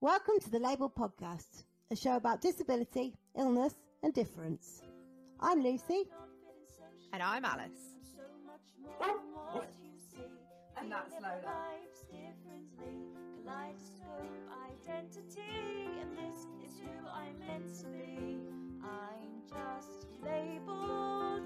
Welcome to the Label Podcast, a show about disability, illness, and difference. I'm Lucy. And I'm Alice. and that's Lola. Kaleidoscope identity, and this is who I'm meant to be. I'm just labeled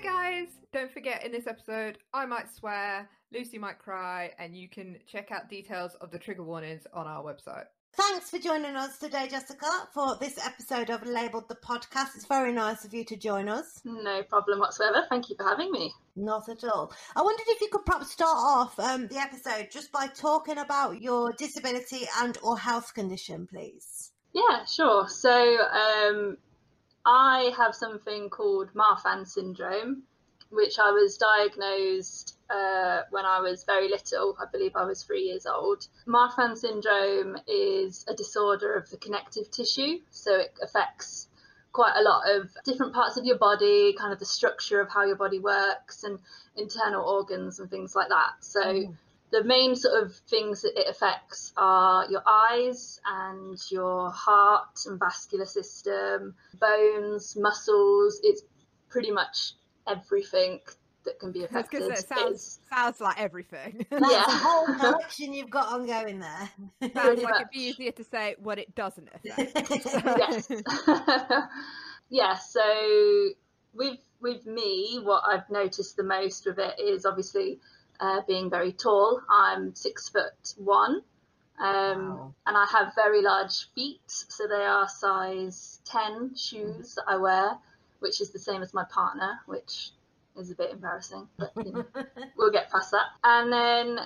Hi guys! Don't forget in this episode, I might swear, Lucy might cry, and you can check out details of the trigger warnings on our website. Thanks for joining us today, Jessica, for this episode of lABLEd the Podcast. It's very nice of you to join us. No problem whatsoever. Thank you for having me. Not at all. I wondered if you could perhaps start off um, the episode just by talking about your disability and or health condition, please. Yeah, sure. So um, I have something called Marfan syndrome, which I was diagnosed uh, when I was very little. I believe I was three years old. Marfan syndrome is a disorder of the connective tissue, so it affects quite a lot of different parts of your body, kind of the structure of how your body works, and internal organs and things like that. So. Mm. The main sort of things that it affects are your eyes and your heart and vascular system, bones, muscles. It's pretty much everything that can be affected. gonna it sounds, is- sounds like everything. That's Yeah. a whole collection you've got ongoing there. sounds Pretty like it'd be easier to say what it doesn't affect. yes. yeah, so with with me, what I've noticed the most with it is obviously uh, being very tall. I'm six foot one. Um, Wow. and I have very large feet, so they are size 10 shoes that I wear, which is the same as my partner, which is a bit embarrassing, but you know, we'll get past that. And then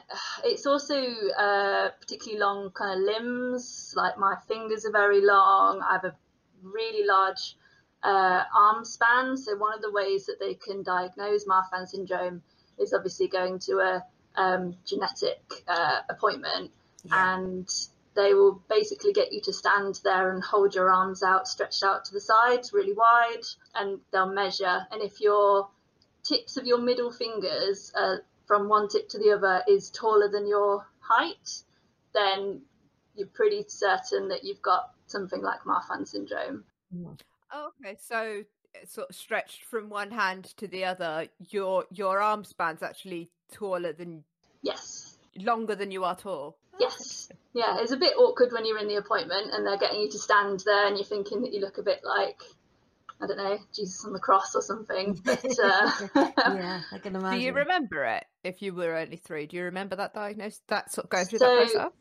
it's also uh, particularly long kind of limbs, like my fingers are very long. I have a really large uh, arm span. So one of the ways that they can diagnose Marfan syndrome is obviously going to a um, genetic uh, appointment, Yeah. and they will basically get you to stand there and hold your arms out, stretched out to the sides, really wide, and they'll measure. And if your tips of your middle fingers uh, from one tip to the other is taller than your height, then you're pretty certain that you've got something like Marfan syndrome. Oh, okay, so sort of stretched from one hand to the other. Your your arm span's actually taller than Yes. longer than you are tall. Yes. Yeah, it's a bit awkward when you're in the appointment and they're getting you to stand there and you're thinking that you look a bit like, I don't know, Jesus on the cross or something. But uh, yeah, I can imagine. Do you remember it? If you were only three, do you remember that diagnosis? That sort of going through So- that process?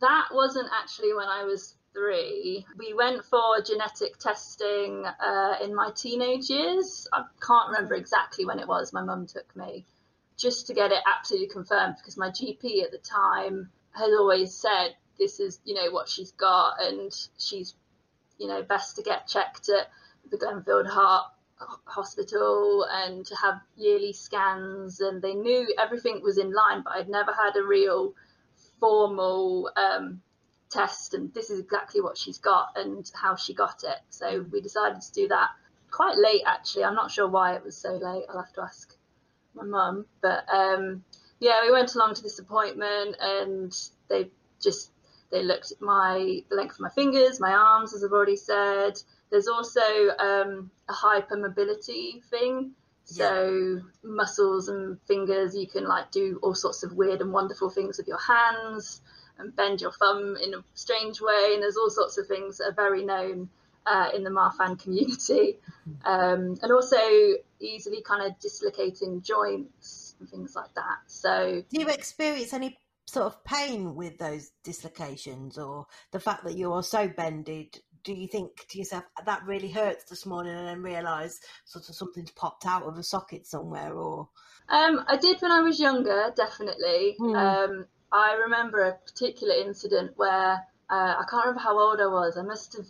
that wasn't actually when I was three. We went for genetic testing uh, in my teenage years. I can't remember exactly when it was. My mum took me just to get it absolutely confirmed because my GP at the time had always said this is, you know, what she's got and she's, you know, best to get checked at the Glenfield Heart Hospital and to have yearly scans. And they knew everything was in line, but I'd never had a real formal um, test and this is exactly what she's got and how she got it. So we decided to do that quite late actually. I'm not sure why it was so late. I'll have to ask my mum. But um, yeah, we went along to this appointment and they just they looked at my the length of my fingers, my arms, as I've already said. There's also um, a hypermobility thing. So muscles and fingers, you can like do all sorts of weird and wonderful things with your hands and bend your thumb in a strange way. And there's all sorts of things that are very known uh, in the Marfan community, um, and also easily kind of dislocating joints and things like that. So Do you experience any sort of pain with those dislocations or the fact that you are so bended? Do you think to yourself that really hurts this morning and then realise sort of something's popped out of a socket somewhere or Um, I did when I was younger, definitely. Um, I remember a particular incident where uh, I can't remember how old I was. I must have,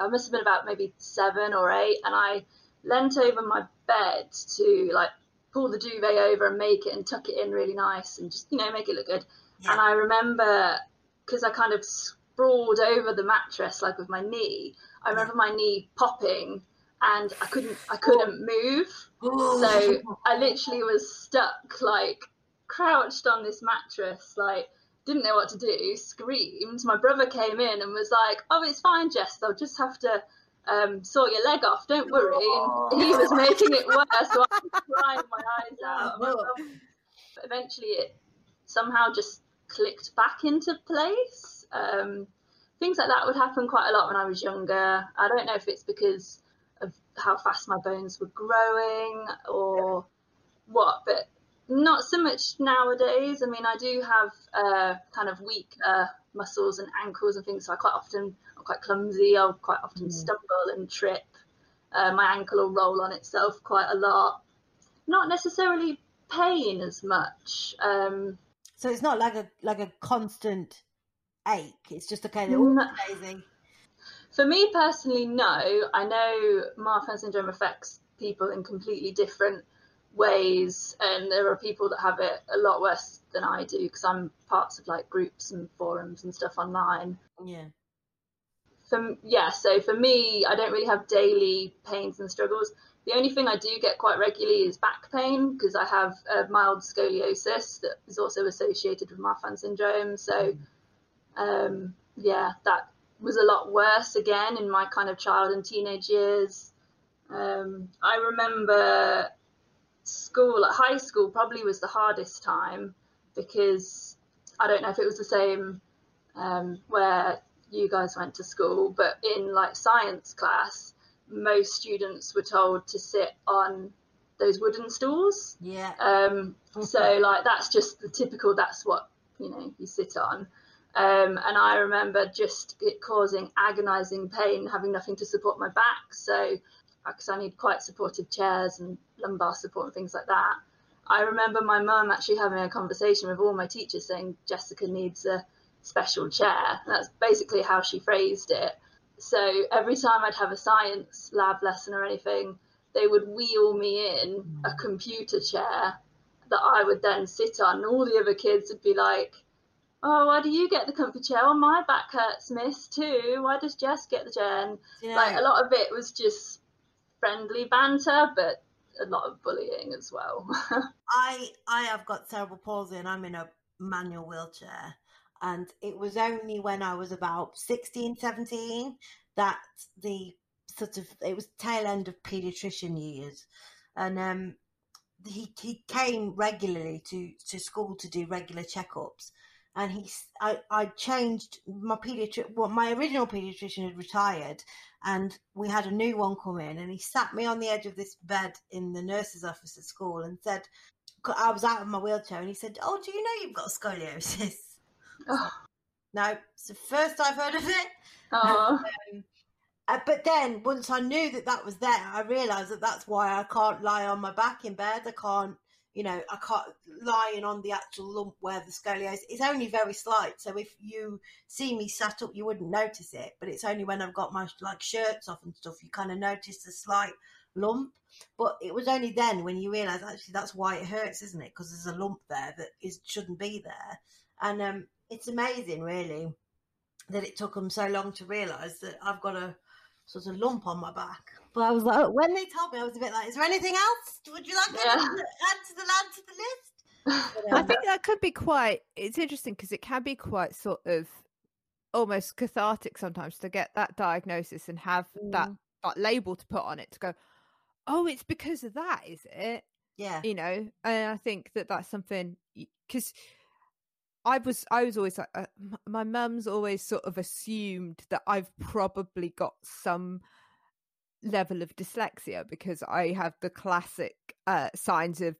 I must have been about maybe seven or eight, and I leant over my bed to like pull the duvet over and make it and tuck it in really nice and just you know make it look good. And I remember because I kind of sprawled over the mattress like with my knee. I remember my knee popping and I couldn't I couldn't move. So I literally was stuck like crouched on this mattress like didn't know what to do, screamed. My brother came in and was like, "Oh, it's fine, Jess. They'll just have to um, saw your leg off, don't worry. And he was making it worse, so I was crying my eyes out. But eventually, it somehow just clicked back into place. Um, things like that would happen quite a lot when I was younger. I don't know if it's because of how fast my bones were growing or what, but not so much nowadays. I mean, I do have uh, kind of weak uh, muscles and ankles and things, so I quite often I'm quite clumsy. I'll quite often mm. stumble and trip. Uh, my ankle will roll on itself quite a lot. Not necessarily pain as much. Um, so it's not like a like a constant ache. It's just a kind of no. For me personally, no. I know Marfan syndrome affects people in completely different ways, and there are people that have it a lot worse than I do because I'm parts of like groups and forums and stuff online. Yeah for yeah, so for me, I don't really have daily pains and struggles. The only thing I do get quite regularly is back pain because I have a mild scoliosis that is also associated with Marfan syndrome. So, um, yeah, that was a lot worse again in my kind of child and teenage years. Um, I remember school, at high school, probably was the hardest time because I don't know if it was the same um, where you guys went to school, but in like science class, most students were told to sit on those wooden stools. Yeah. Um, so like that's just the typical. That's what you know you sit on. Um, and I remember just it causing agonizing pain, having nothing to support my back. So Uh, because I need quite supportive chairs and lumbar support and things like that. I remember my mum actually having a conversation with all my teachers saying Jessica needs a special chair. That's basically how she phrased it. So every time I'd have a science lab lesson or anything, they would wheel me in a computer chair that I would then sit on. And all the other kids would be like, Oh, why do you get the comfy chair? Oh, my back hurts, miss, too. Why does Jess get the chair? And. Like a lot of it was just friendly banter, but a lot of bullying as well. I I have got cerebral palsy and I'm in a manual wheelchair. And it was only when I was about 16, 17 that the sort of it was tail end of pediatrician years, and um, he he came regularly to to school to do regular checkups, and he I I changed my pediatric well my original pediatrician had retired, and we had a new one come in, and he sat me on the edge of this bed in the nurse's office at school and said. I was out of my wheelchair, and he said, "Oh, do you know you've got scoliosis?" Oh. No, it's the first I've heard of it. Oh. Um, uh, but then once I knew that that was there, I realised that that's why I can't lie on my back in bed. I can't, you know, I can't lying on the actual lump where the scoliosis is it's only very slight. So if you see me sat up, you wouldn't notice it. But it's only when I've got my like shirts off and stuff you kind of notice the slight lump. But it was only then when you realise actually that's why it hurts, isn't it? Because there's a lump there that is shouldn't be there. And um, it's amazing, really, that it took them so long to realise that I've got a sort of lump on my back. But I was like, when they told me, I was a bit like, "Is there anything else? Would you like yeah. to add to the add to the list?" But, um, I think that could be quite. It's interesting because it can be quite sort of almost cathartic sometimes to get that diagnosis and have mm. that that label to put on it to go, "Oh, it's because of that, is it?" Yeah, you know. And I think that that's something because I was I was always like uh, my mum's always sort of assumed that I've probably got some level of dyslexia because I have the classic uh, signs of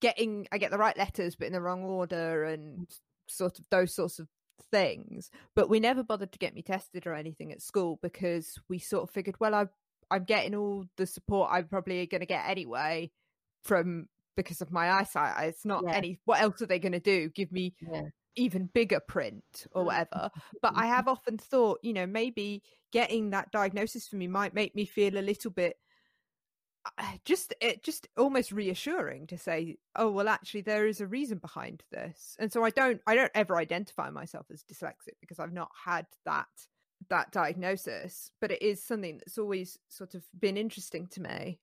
getting I get the right letters but in the wrong order and sort of those sorts of things but we never bothered to get me tested or anything at school because we sort of figured well I I'm getting all the support I'm probably going to get anyway from because of my eyesight. It's not yeah. any. What else are they going to do? Give me yeah. even bigger print or mm. whatever. but I have often thought, you know, maybe getting that diagnosis for me might make me feel a little bit. Uh, just it just almost reassuring to say oh well actually there is a reason behind this and so i don't i don't ever identify myself as dyslexic because i've not had that that diagnosis but it is something that's always sort of been interesting to me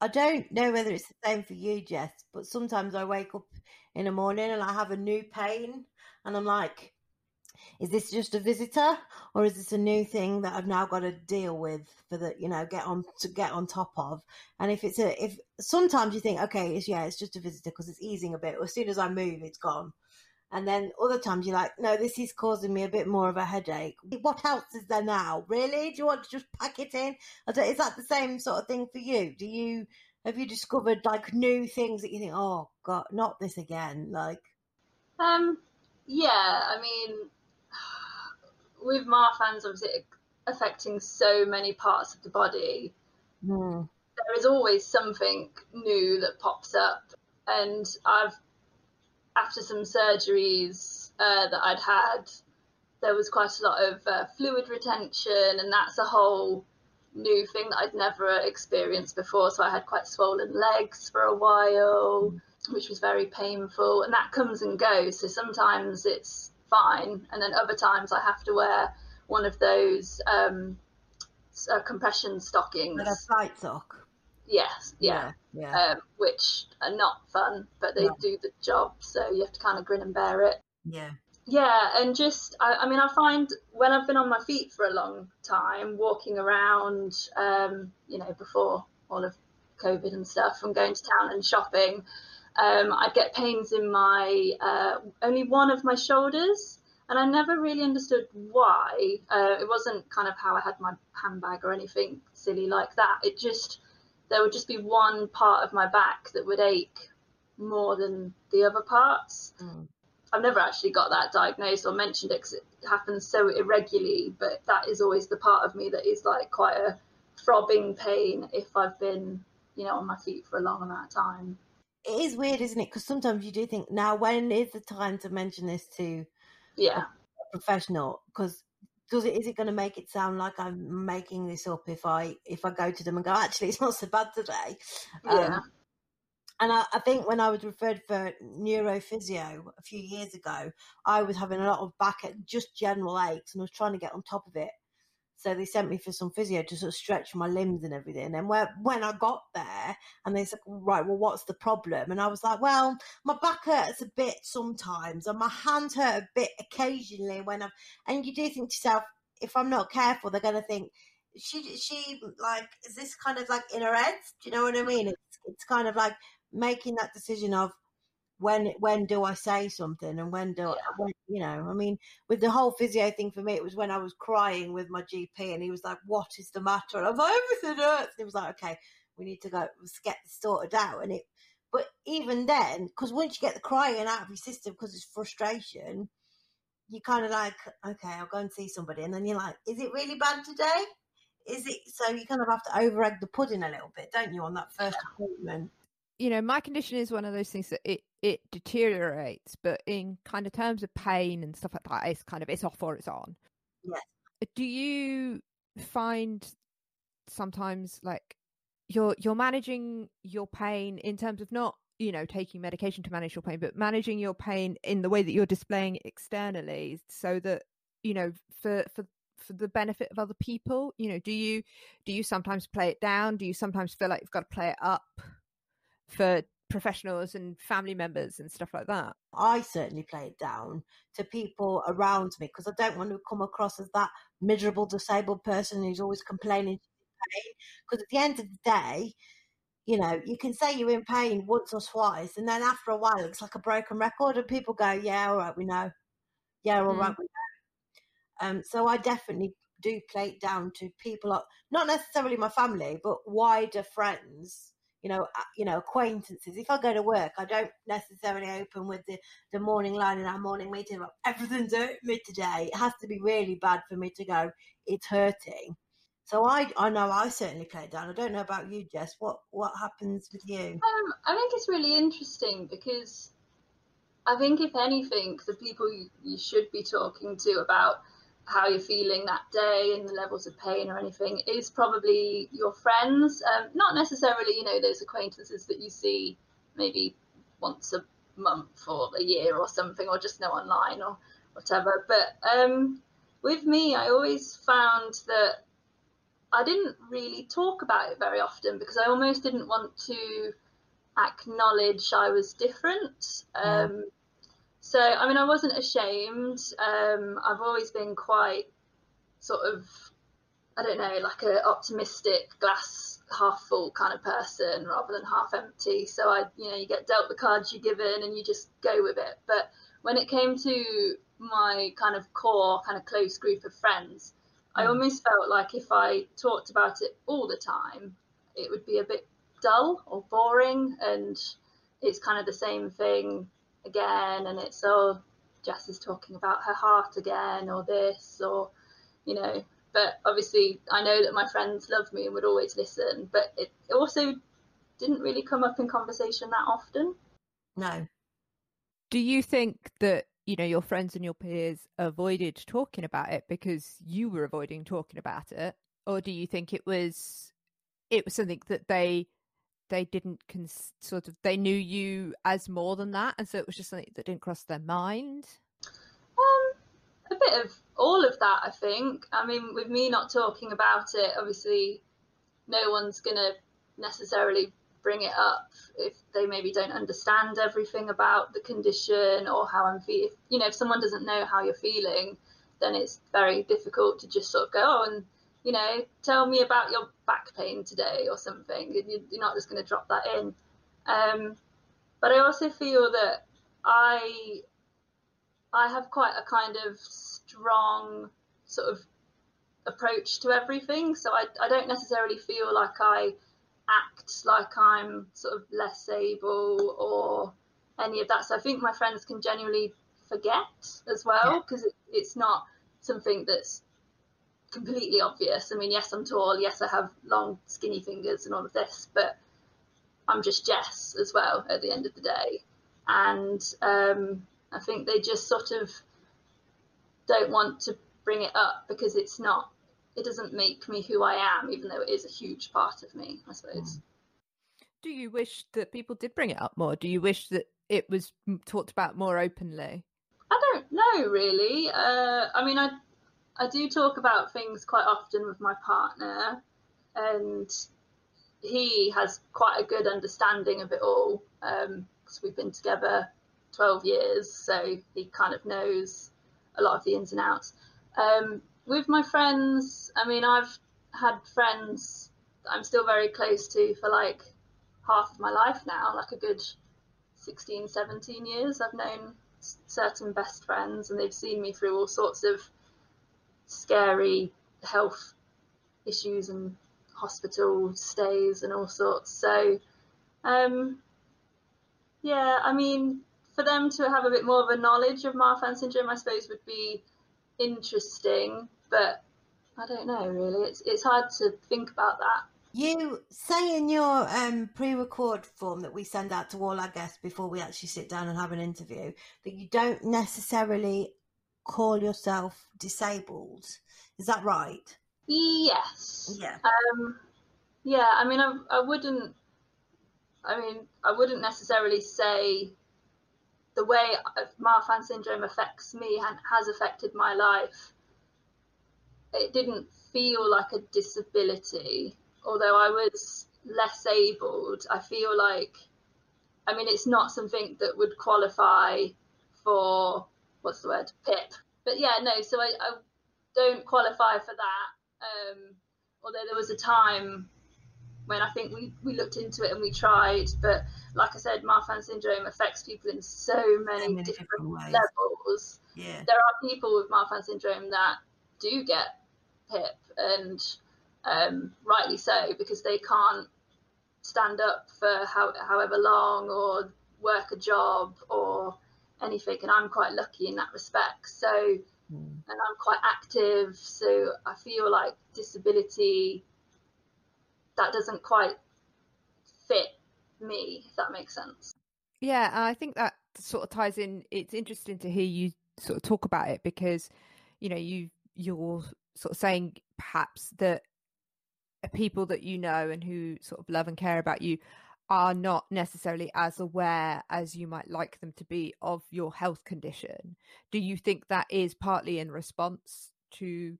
I don't know whether it's the same for you, Jess, but sometimes I wake up in the morning and I have a new pain, and I'm like, is this just a visitor or is this a new thing that I've now got to deal with for the you know get on to get on top of? And if it's a if sometimes you think okay it's yeah it's just a visitor because it's easing a bit as soon as I move it's gone. And then other times you're like no this is causing me a bit more of a headache. What else is there now? Really? Do you want to just pack it in? Is that the same sort of thing for you? Do you have you discovered like new things that you think oh god not this again like? Um yeah i mean with Marfan's obviously affecting so many parts of the body, mm. there is always something new that pops up. And I've, after some surgeries uh, that I'd had, there was quite a lot of uh, fluid retention, and that's a whole new thing that I'd never experienced before. So I had quite swollen legs for a while, which was very painful, and that comes and goes. So sometimes it's fine. And then other times I have to wear one of those um, uh, compression stockings. Like a flight sock. Yes, yeah, yeah, yeah. Um, which are not fun, but they No. do the job. So you have to kind of grin and bear it. yeah. Yeah, and just I, I mean, I find when I've been on my feet for a long time, walking around, um, you know, before all of COVID and stuff, and going to town and shopping, um, I'd get pains in my uh, only one of my shoulders, and I never really understood why. Uh, it wasn't kind of how I had my handbag or anything silly like that. It just there would just be one part of my back that would ache more than the other parts. Mm. I've never actually got that diagnosed or mentioned it because it happens so irregularly, but that is always the part of me that is like quite a throbbing pain if I've been, you know, on my feet for a long amount of time. It is weird, isn't it? Because sometimes you do think, now when is the time to mention this to Yeah, a professional? Because does it is it going to make it sound like I'm making this up if I if I go to them and go, actually, it's not so bad today. yeah, Um, and I, I think when I was referred for neurophysio a few years ago, I was having a lot of back at just general aches, and I was trying to get on top of it. So they sent me for some physio to sort of stretch my limbs and everything. And when when I got there, and they said, right, well, what's the problem? And I was like, well, my back hurts a bit sometimes, and my hands hurt a bit occasionally when I'm. And you do think to yourself, if I'm not careful, they're going to think she she like is this kind of like in her head? Do you know what I mean? It's it's kind of like making that decision of when when do I say something and when do I, when, you know? I mean, with the whole physio thing for me, it was when I was crying with my GP and he was like, "What is the matter?" And I'm like, "Everything hurts." And he was like, "Okay, we need to go let's get this sorted out." And it, but even then, because once you get the crying out of your system because it's frustration, you kind of like, okay, I'll go and see somebody, and then you're like, "Is it really bad today?" Is it so? You kind of have to over egg the pudding a little bit, don't you, on that first appointment? you know my condition is one of those things that it it deteriorates but in kind of terms of pain and stuff like that it's kind of it's off or it's on. Yes. do you find sometimes like you're you're managing your pain in terms of not you know taking medication to manage your pain but managing your pain in the way that you're displaying externally so that you know for for for the benefit of other people? You know do you do you sometimes play it down? Do you sometimes feel like you've got to play it up for professionals and family members and stuff like that I certainly play it down to people around me because I don't want to come across as that miserable disabled person who's always complaining pain. Because at the end of the day, you know, you can say you're in pain once or twice, and then after a while, it's like a broken record, and people go, "Yeah, all right, we know. Yeah, all Mm. right, we know." Um, so I definitely do play it down to people, not necessarily my family, but wider friends. You know, uh, you know, acquaintances. If I go to work, I don't necessarily open with the, the morning line in our morning meeting. Everything's hurting me today. It has to be really bad for me to go. It's hurting. So I, I know I certainly play down. I don't know about you, Jess. What what happens with you? Um, I think it's really interesting because I think if anything, the people you, you should be talking to about how you're feeling that day and the levels of pain or anything is probably your friends. Um, not necessarily you know those acquaintances that you see maybe once a month or a year or something or just know online or whatever. But um, with me i always found that i didn't really talk about it very often because i almost didn't want to acknowledge i was different. Um, so, I mean, I wasn't ashamed. Um, I've always been quite sort of, I don't know, like a optimistic glass half full kind of person rather than half empty. So I, you know, you get dealt the cards you're given and you just go with it. But when it came to my kind of core, kind of close group of friends, I Mm. almost felt like if I talked about it all the time, it would be a bit dull or boring. And it's kind of the same thing again and it's oh Jess is talking about her heart again or this or you know. But obviously I know that my friends love me and would always listen but it also didn't really come up in conversation that often. No. Do you think that you know your friends and your peers avoided talking about it because you were avoiding talking about it, or do you think it was it was something that they they didn't cons- sort of they knew you as more than that, and so it was just something that didn't cross their mind? um a bit of all of that I think I mean with me not talking about it obviously no one's gonna necessarily bring it up if they maybe don't understand everything about the condition or how I'm feeling. You know, if someone doesn't know how you're feeling, then it's very difficult to just sort of go, oh, and you know, tell me about your back pain today or something. You- You're not just going to drop that in. Um, but I also feel that I I have quite a kind of strong sort of approach to everything. So I, I don't necessarily feel like I act like I'm sort of less able or any of that. So I think my friends can genuinely forget as well because it, it's not something that's completely obvious. I mean, yes, I'm tall. Yes, I have long, skinny fingers and all of this, but I'm just Jess as well at the end of the day. And um, I think they just sort of don't want to bring it up because it's not, it doesn't make me who I am, even though it is a huge part of me, I suppose. Do you wish that people did bring it up more? Do you wish that it was talked about more openly? I don't know really. Uh, I mean, I I do talk about things quite often with my partner, and he has quite a good understanding of it all because we've been together 12 years, so he kind of knows a lot of the ins and outs. Um, with my friends, I mean, I've had friends I'm still very close to for like half of my life now, like a good 16, 17 years. I've known certain best friends, and they've seen me through all sorts of scary health issues and hospital stays and all sorts. So, um, yeah, I mean, for them to have a bit more of a knowledge of Marfan syndrome, I suppose, would be interesting. But I don't know, really. It's it's hard to think about that. You say in your um, pre-record form that we send out to all our guests before we actually sit down and have an interview that you don't necessarily call yourself disabled. Is that right? Yes. Yeah. Um, yeah, I mean, I, I wouldn't. I mean, I wouldn't necessarily say the way Marfan syndrome affects me and has affected my life. It didn't feel like a disability, although I was less abled. I feel like, I mean, it's not something that would qualify for what's the word, PIP. But yeah, no. So I, I don't qualify for that. Um, although there was a time when I think we, we looked into it and we tried, but like I said, Marfan syndrome affects people in so many, So many different, different ways. levels. Yeah. There are people with Marfan syndrome that do get PIP, and um, rightly so, because they can't stand up for how, however long or work a job or anything. And I'm quite lucky in that respect. So Mm. and I'm quite active, so I feel like disability that doesn't quite fit me, if that makes sense. Yeah, and I think that sort of ties in. It's interesting to hear you sort of talk about it because, you know, you you're sort of saying perhaps that people that you know and who sort of love and care about you are not necessarily as aware as you might like them to be of your health condition. Do you think that is partly in response to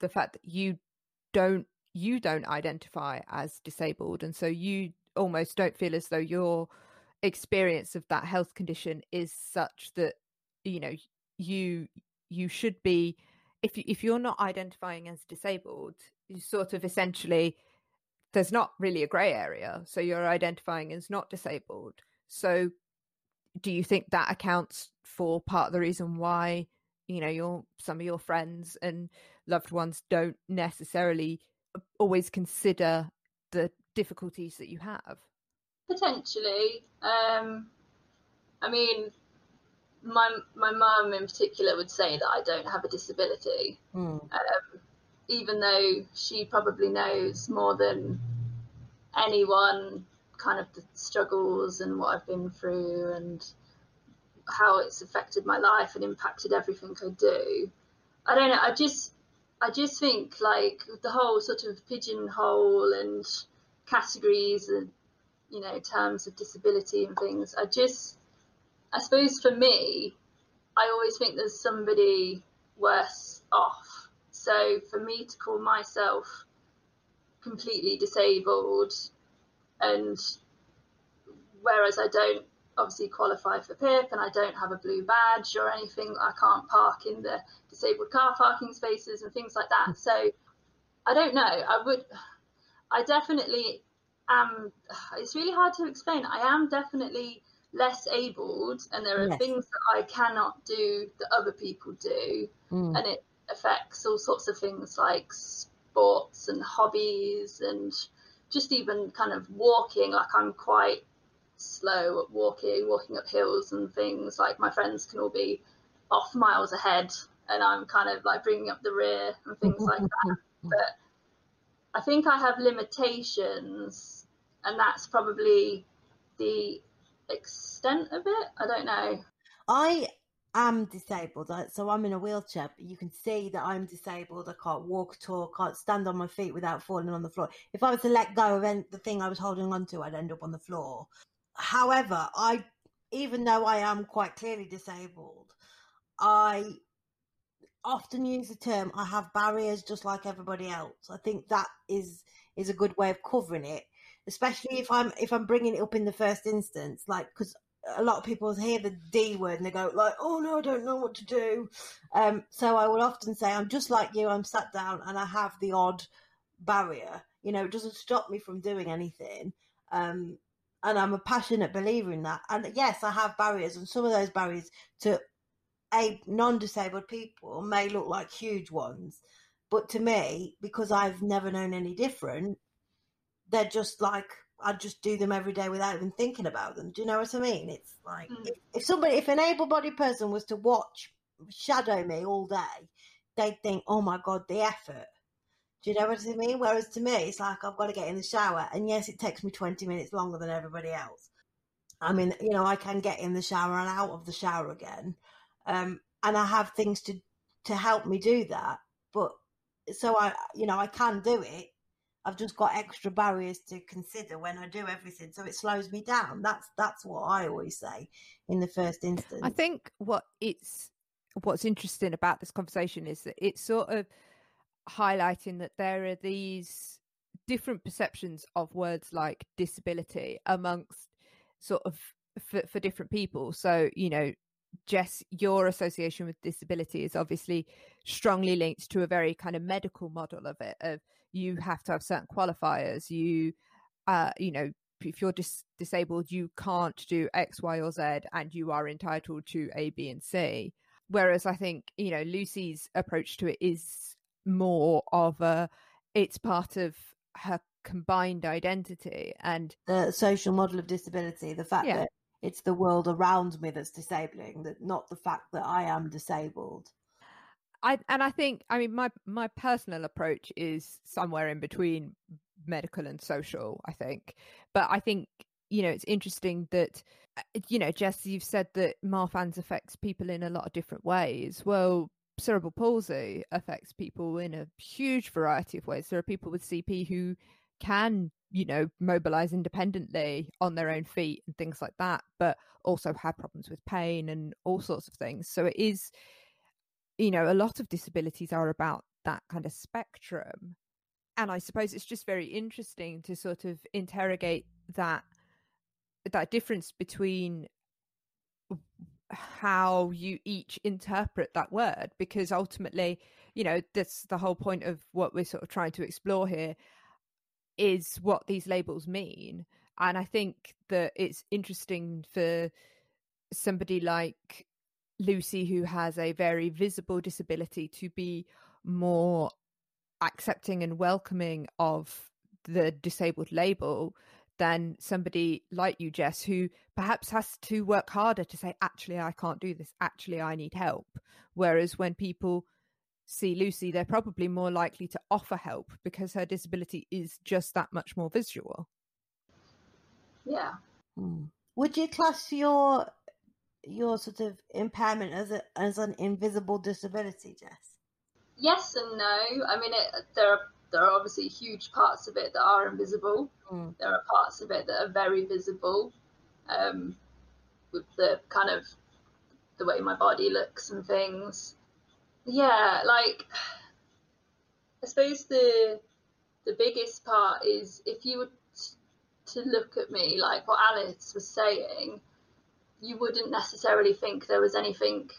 the fact that you don't you don't identify as disabled and so you almost don't feel as though your experience of that health condition is such that you know you you should be if you, if you're not identifying as disabled you sort of essentially there's not really a gray area so you're identifying as not disabled. So do you think that accounts for part of the reason why you know your some of your friends and loved ones don't necessarily always consider the difficulties that you have? Potentially. Um i mean my my mum in particular would say that i don't have a disability. Mm. um, even though she probably knows more than anyone kind of the struggles and what I've been through and how it's affected my life and impacted everything I do. I don't know, I just I just think like the whole sort of pigeonhole and categories and you know terms of disability and things. I just I suppose for me, I always think there's somebody worse off so for me to call myself completely disabled, and whereas I don't obviously qualify for PIP and I don't have a blue badge or anything, I can't park in the disabled car parking spaces and things like that. So I don't know. I would, I definitely am. It's really hard to explain. I am definitely less abled, and there are Yes. things that I cannot do that other people do Mm. and it affects all sorts of things like sports and hobbies and just even kind of walking. Like i'm quite slow at walking walking up hills and things. Like my friends can all be off miles ahead and i'm kind of like bringing up the rear and things like that. But i think i have limitations and that's probably the extent of it. I don't know. I am disabled, so I'm in a wheelchair. But you can see that I'm disabled. I can't walk, at talk, can't stand on my feet without falling on the floor. If I was to let go of the thing I was holding on to, I'd end up on the floor. However, I, even though I am quite clearly disabled, I often use the term I have barriers just like everybody else. I think that is is a good way of covering it, especially if I'm if I'm bringing it up in the first instance, like because a lot of people hear the D word and they go like, "Oh no, I don't know what to do." Um, so I will often say, "I'm just like you. I'm sat down and I have the odd barrier. You know, it doesn't stop me from doing anything." Um, and I'm a passionate believer in that. And yes, I have barriers, and some of those barriers to a non-disabled people may look like huge ones, but to me, because I've never known any different, they're just like I just do them every day without even thinking about them. Do you know what I mean? It's like Mm. if, if somebody, if an able-bodied person was to watch shadow me all day, they'd think, "Oh my god, the effort." Do you know what I mean? Whereas to me, it's like I've got to get in the shower, and yes, it takes me twenty minutes longer than everybody else. I mean, you know, I can get in the shower and out of the shower again, um, and I have things to to help me do that. But so I, you know, I can do it. I've just got extra barriers to consider when I do everything, so it slows me down. That's that's what I always say in the first instance. I think what it's what's interesting about this conversation is that it's sort of highlighting that there are these different perceptions of words like disability amongst sort of for, for different people. So, you know, Jess, your association with disability is obviously strongly linked to a very kind of medical model of it. Of you have to have certain qualifiers. You, uh, you know, if you're dis- disabled, you can't do X, Y, or Z, and you are entitled to A, B, and C. Whereas I think you know Lucy's approach to it is more of a it's part of her combined identity and the social model of disability, the fact Yeah. that it's the world around me that's disabling, that not the fact that I am disabled. I and I think I mean my my personal approach is somewhere in between medical and social. I think, but I think you know it's interesting that uh, you know Jess, you've said that Marfan's affects people in a lot of different ways. Well, cerebral palsy affects people in a huge variety of ways. There are people with CP who can, you know, mobilize independently on their own feet and things like that, but also have problems with pain and all sorts of things. So it is, you know, a lot of disabilities are about that kind of spectrum. And I suppose it's just very interesting to sort of interrogate that that difference between how you each interpret that word because ultimately you know that's the whole point of what we're sort of trying to explore here is what these labels mean and i think that it's interesting for somebody like lucy who has a very visible disability to be more accepting and welcoming of the disabled label than somebody like you, Jess, who perhaps has to work harder to say, actually, I can't do this. Actually, I need help. Whereas when people see Lucy, they're probably more likely to offer help because her disability is just that much more visual. Yeah. Hmm. Would you class your your sort of impairment as a as an invisible disability, Jess? Yes and no. I mean, it, there are there are obviously huge parts of it that are invisible. Mm. There are parts of it that are very visible, um, with the kind of the way my body looks and things. Yeah, like I suppose the the biggest part is if you were t- to look at me like what Alice was saying, you wouldn't necessarily think there was anything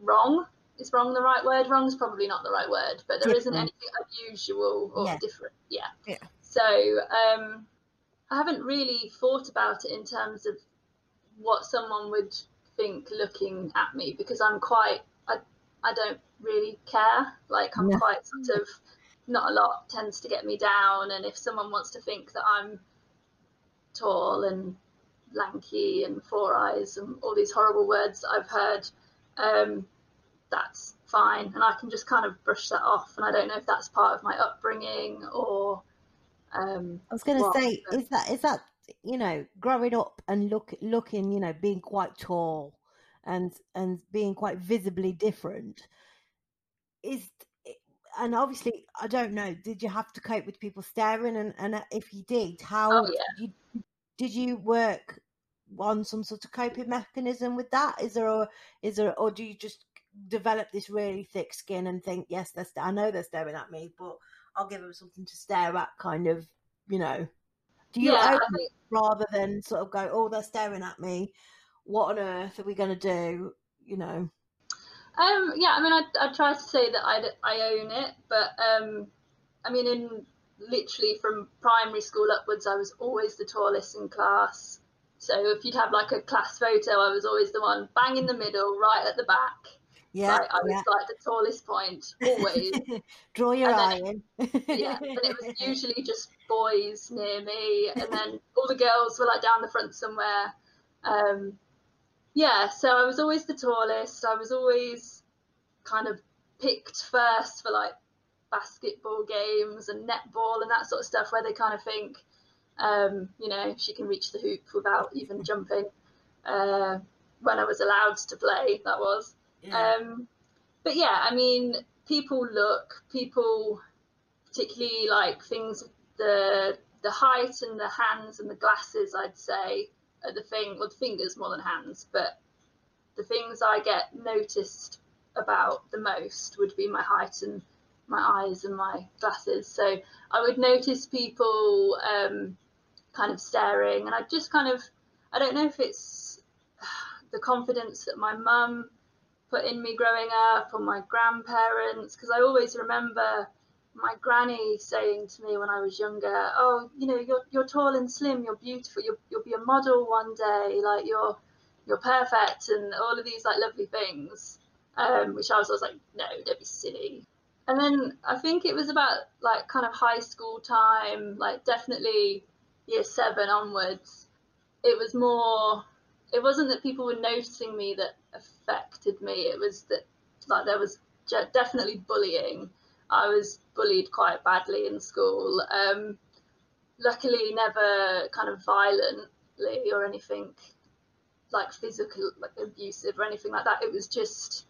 wrong is wrong the right word? Wrong is probably not the right word, but there not anything unusual or yeah. different. Yeah. Yeah. So um, I haven't really thought about it in terms of what someone would think looking at me because I'm quite I I don't really care. Like I'm quite sort of not a lot tends to get me down, and if someone wants to think that I'm tall and lanky and four eyes and all these horrible words that I've heard. Um, that's fine and I can just kind of brush that off and I don't know if that's part of my upbringing or um I was going to say but... is that is that you know growing up and look looking you know being quite tall and and being quite visibly different is and obviously I don't know did you have to cope with people staring and and if you did how oh, yeah. did, you, did you work on some sort of coping mechanism with that is there a is there or do you just develop this really thick skin and think, yes, they're st- I know they're staring at me, but I'll give them something to stare at, kind of, you know. Do you yeah, think... rather than sort of go, oh, they're staring at me? What on earth are we going to do? You know. Um, yeah, I mean, I, I try to say that I, I own it, but um, I mean, in literally from primary school upwards, I was always the tallest in class. So if you'd have like a class photo, I was always the one bang in the middle, right at the back. Yeah, like, I was yeah. like the tallest point always. Draw your eye in. yeah, and it was usually just boys near me, and then all the girls were like down the front somewhere. Um, yeah, so I was always the tallest. I was always kind of picked first for like basketball games and netball and that sort of stuff, where they kind of think, um, you know, she can reach the hoop without even jumping. Uh, when I was allowed to play, that was. Um, but yeah, I mean, people look, people particularly like things the the height and the hands and the glasses. I'd say are the thing, well, the fingers more than hands, but the things I get noticed about the most would be my height and my eyes and my glasses. So I would notice people um, kind of staring, and I just kind of, I don't know if it's the confidence that my mum put in me growing up or my grandparents because I always remember my granny saying to me when I was younger, "Oh, you know, you're you're tall and slim, you're beautiful, you'll you'll be a model one day, like you're you're perfect," and all of these like lovely things. Um, which I was always like, "No, don't be silly." And then I think it was about like kind of high school time, like definitely year seven onwards. It was more it wasn't that people were noticing me that affected me. It was that like there was definitely bullying. I was bullied quite badly in school. Um, luckily, never kind of violently or anything like physical, like abusive or anything like that. It was just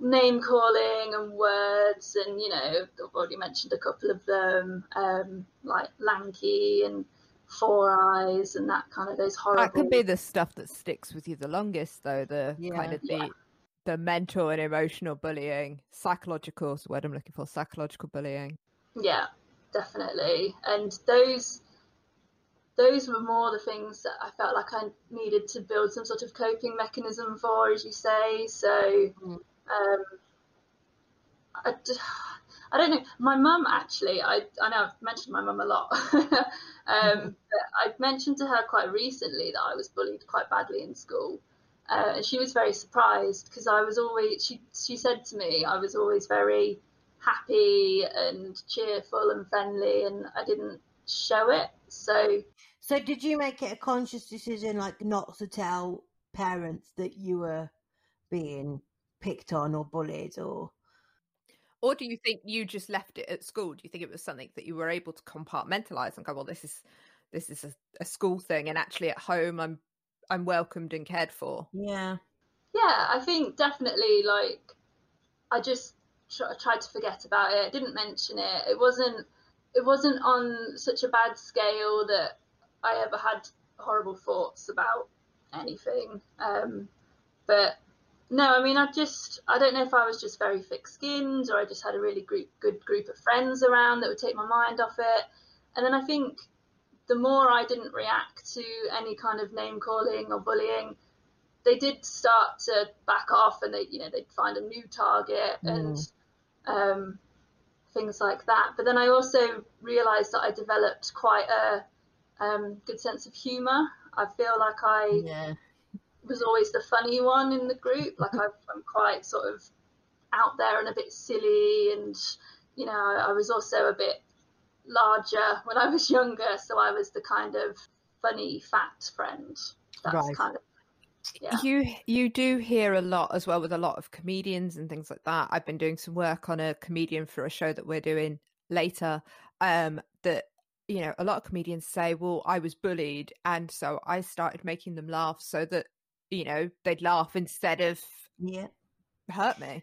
name calling and words, and you know, I've already mentioned a couple of them, um, like lanky and four eyes and that kind of those horrible. That could be the stuff that sticks with you the longest, though. The Yeah. kind of the Yeah. the mental and emotional bullying, psychological is the word I'm looking for. Psychological bullying. Yeah, definitely. And those those were more the things that I felt like I needed to build some sort of coping mechanism for, as you say. So, Mm. Um, I, I don't know. My mum actually, I I know I've mentioned my mum a lot. um, but I mentioned to her quite recently that I was bullied quite badly in school. Uh, and she was very surprised because I was always she she said to me I was always very happy and cheerful and friendly and I didn't show it. So So, did you make it a conscious decision, like not to tell parents that you were being picked on or bullied, or Or do you think you just left it at school? Do you think it was something that you were able to compartmentalize and go, well, this is this is a, a school thing, and actually at home I'm I'm welcomed and cared for. yeah, yeah, I think definitely like I just tr- tried to forget about it. Didn't mention it. It wasn't it wasn't on such a bad scale that I ever had horrible thoughts about anything. Um, but no, I mean, I just I don't know if I was just very thick-skinned or I just had a really group, good group of friends around that would take my mind off it. And then I think the more I didn't react to any kind of name calling or bullying, they did start to back off and they you know they'd find a new target and um, things like that. But then i also realized that i developed quite a um, good sense of humor. I feel like i yeah, was always the funny one in the group like I've, i'm quite sort of out there and a bit silly and you know i was also a bit larger when i was younger so i was the kind of funny fat friend that's Right. kind of yeah You you do hear a lot as well with a lot of comedians and things like that. I've been doing some work on a comedian for a show that we're doing later. Um, that you know, a lot of comedians say, "Well, I was bullied, and so I started making them laugh so that you know they'd laugh instead of yeah. hurt me."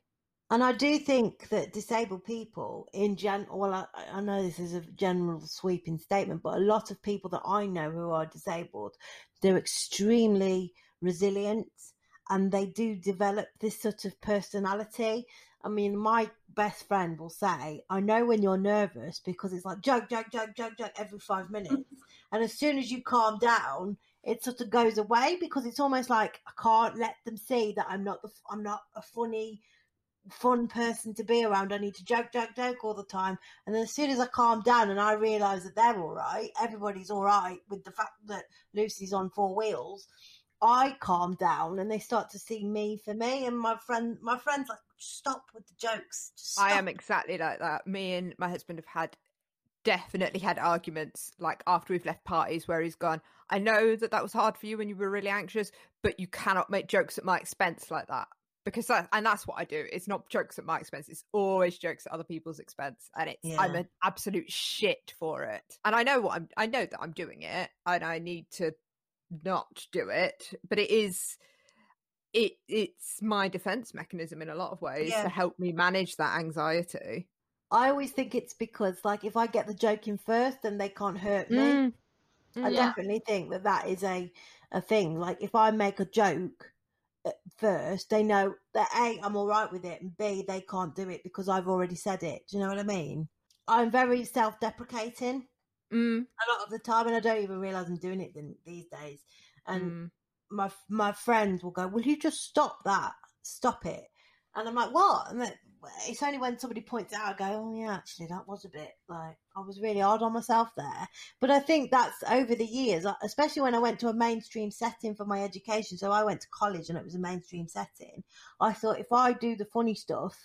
And I do think that disabled people, in gen, well, I, I know this is a general sweeping statement, but a lot of people that I know who are disabled, they're extremely resilient and they do develop this sort of personality. I mean, my best friend will say, I know when you're nervous because it's like joke, joke, joke, joke, joke every five minutes. and as soon as you calm down, it sort of goes away because it's almost like I can't let them see that I'm not the, I'm not a funny, fun person to be around. I need to joke, joke, joke all the time. And then as soon as I calm down and I realise that they're all right, everybody's all right with the fact that Lucy's on four wheels, I calm down and they start to see me for me. And my friend, my friend's like, stop with the jokes. Just I am exactly like that. Me and my husband have had definitely had arguments like after we've left parties where he's gone, I know that that was hard for you when you were really anxious, but you cannot make jokes at my expense like that. Because that, and that's what I do. It's not jokes at my expense. It's always jokes at other people's expense, and it's I'm an absolute shit for it. And I know what I'm. I know that I'm doing it, and I need to not do it. But it is, it it's my defense mechanism in a lot of ways Yeah. to help me manage that anxiety. I always think it's because, like, if I get the joke in first, then they can't hurt me. Mm. I Yeah. definitely think that that is a a thing. Like, if I make a joke first, they know that a I'm all right with it, and b they can't do it because I've already said it. Do you know what I mean? I'm very self-deprecating Mm. a lot of the time, and I don't even realize I'm doing it these days. And Mm. my my friends will go, "Will you just stop that? Stop it!" And I'm like, "What?" And it's only when somebody points out, I go, "Oh yeah, actually, that was a bit like I was really hard on myself there." But I think that's over the years, especially when I went to a mainstream setting for my education. So I went to college, and it was a mainstream setting. I thought if I do the funny stuff,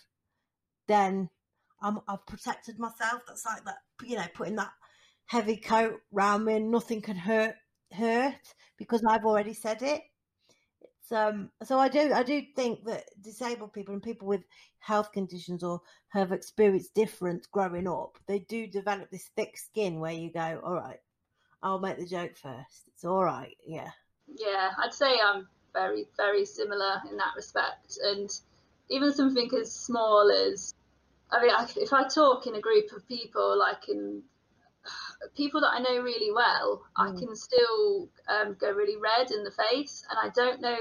then I'm, I've protected myself. That's like that, you know, putting that heavy coat round me, and nothing can hurt hurt because I've already said it. Um so I do I do think that disabled people and people with health conditions or have experienced difference growing up, they do develop this thick skin where you go, All right, I'll make the joke first. It's all right, yeah. Yeah, I'd say I'm very, very similar in that respect. And even something as small as I mean, if I talk in a group of people, like in people that I know really well, mm. I can still um, go really red in the face, and I don't know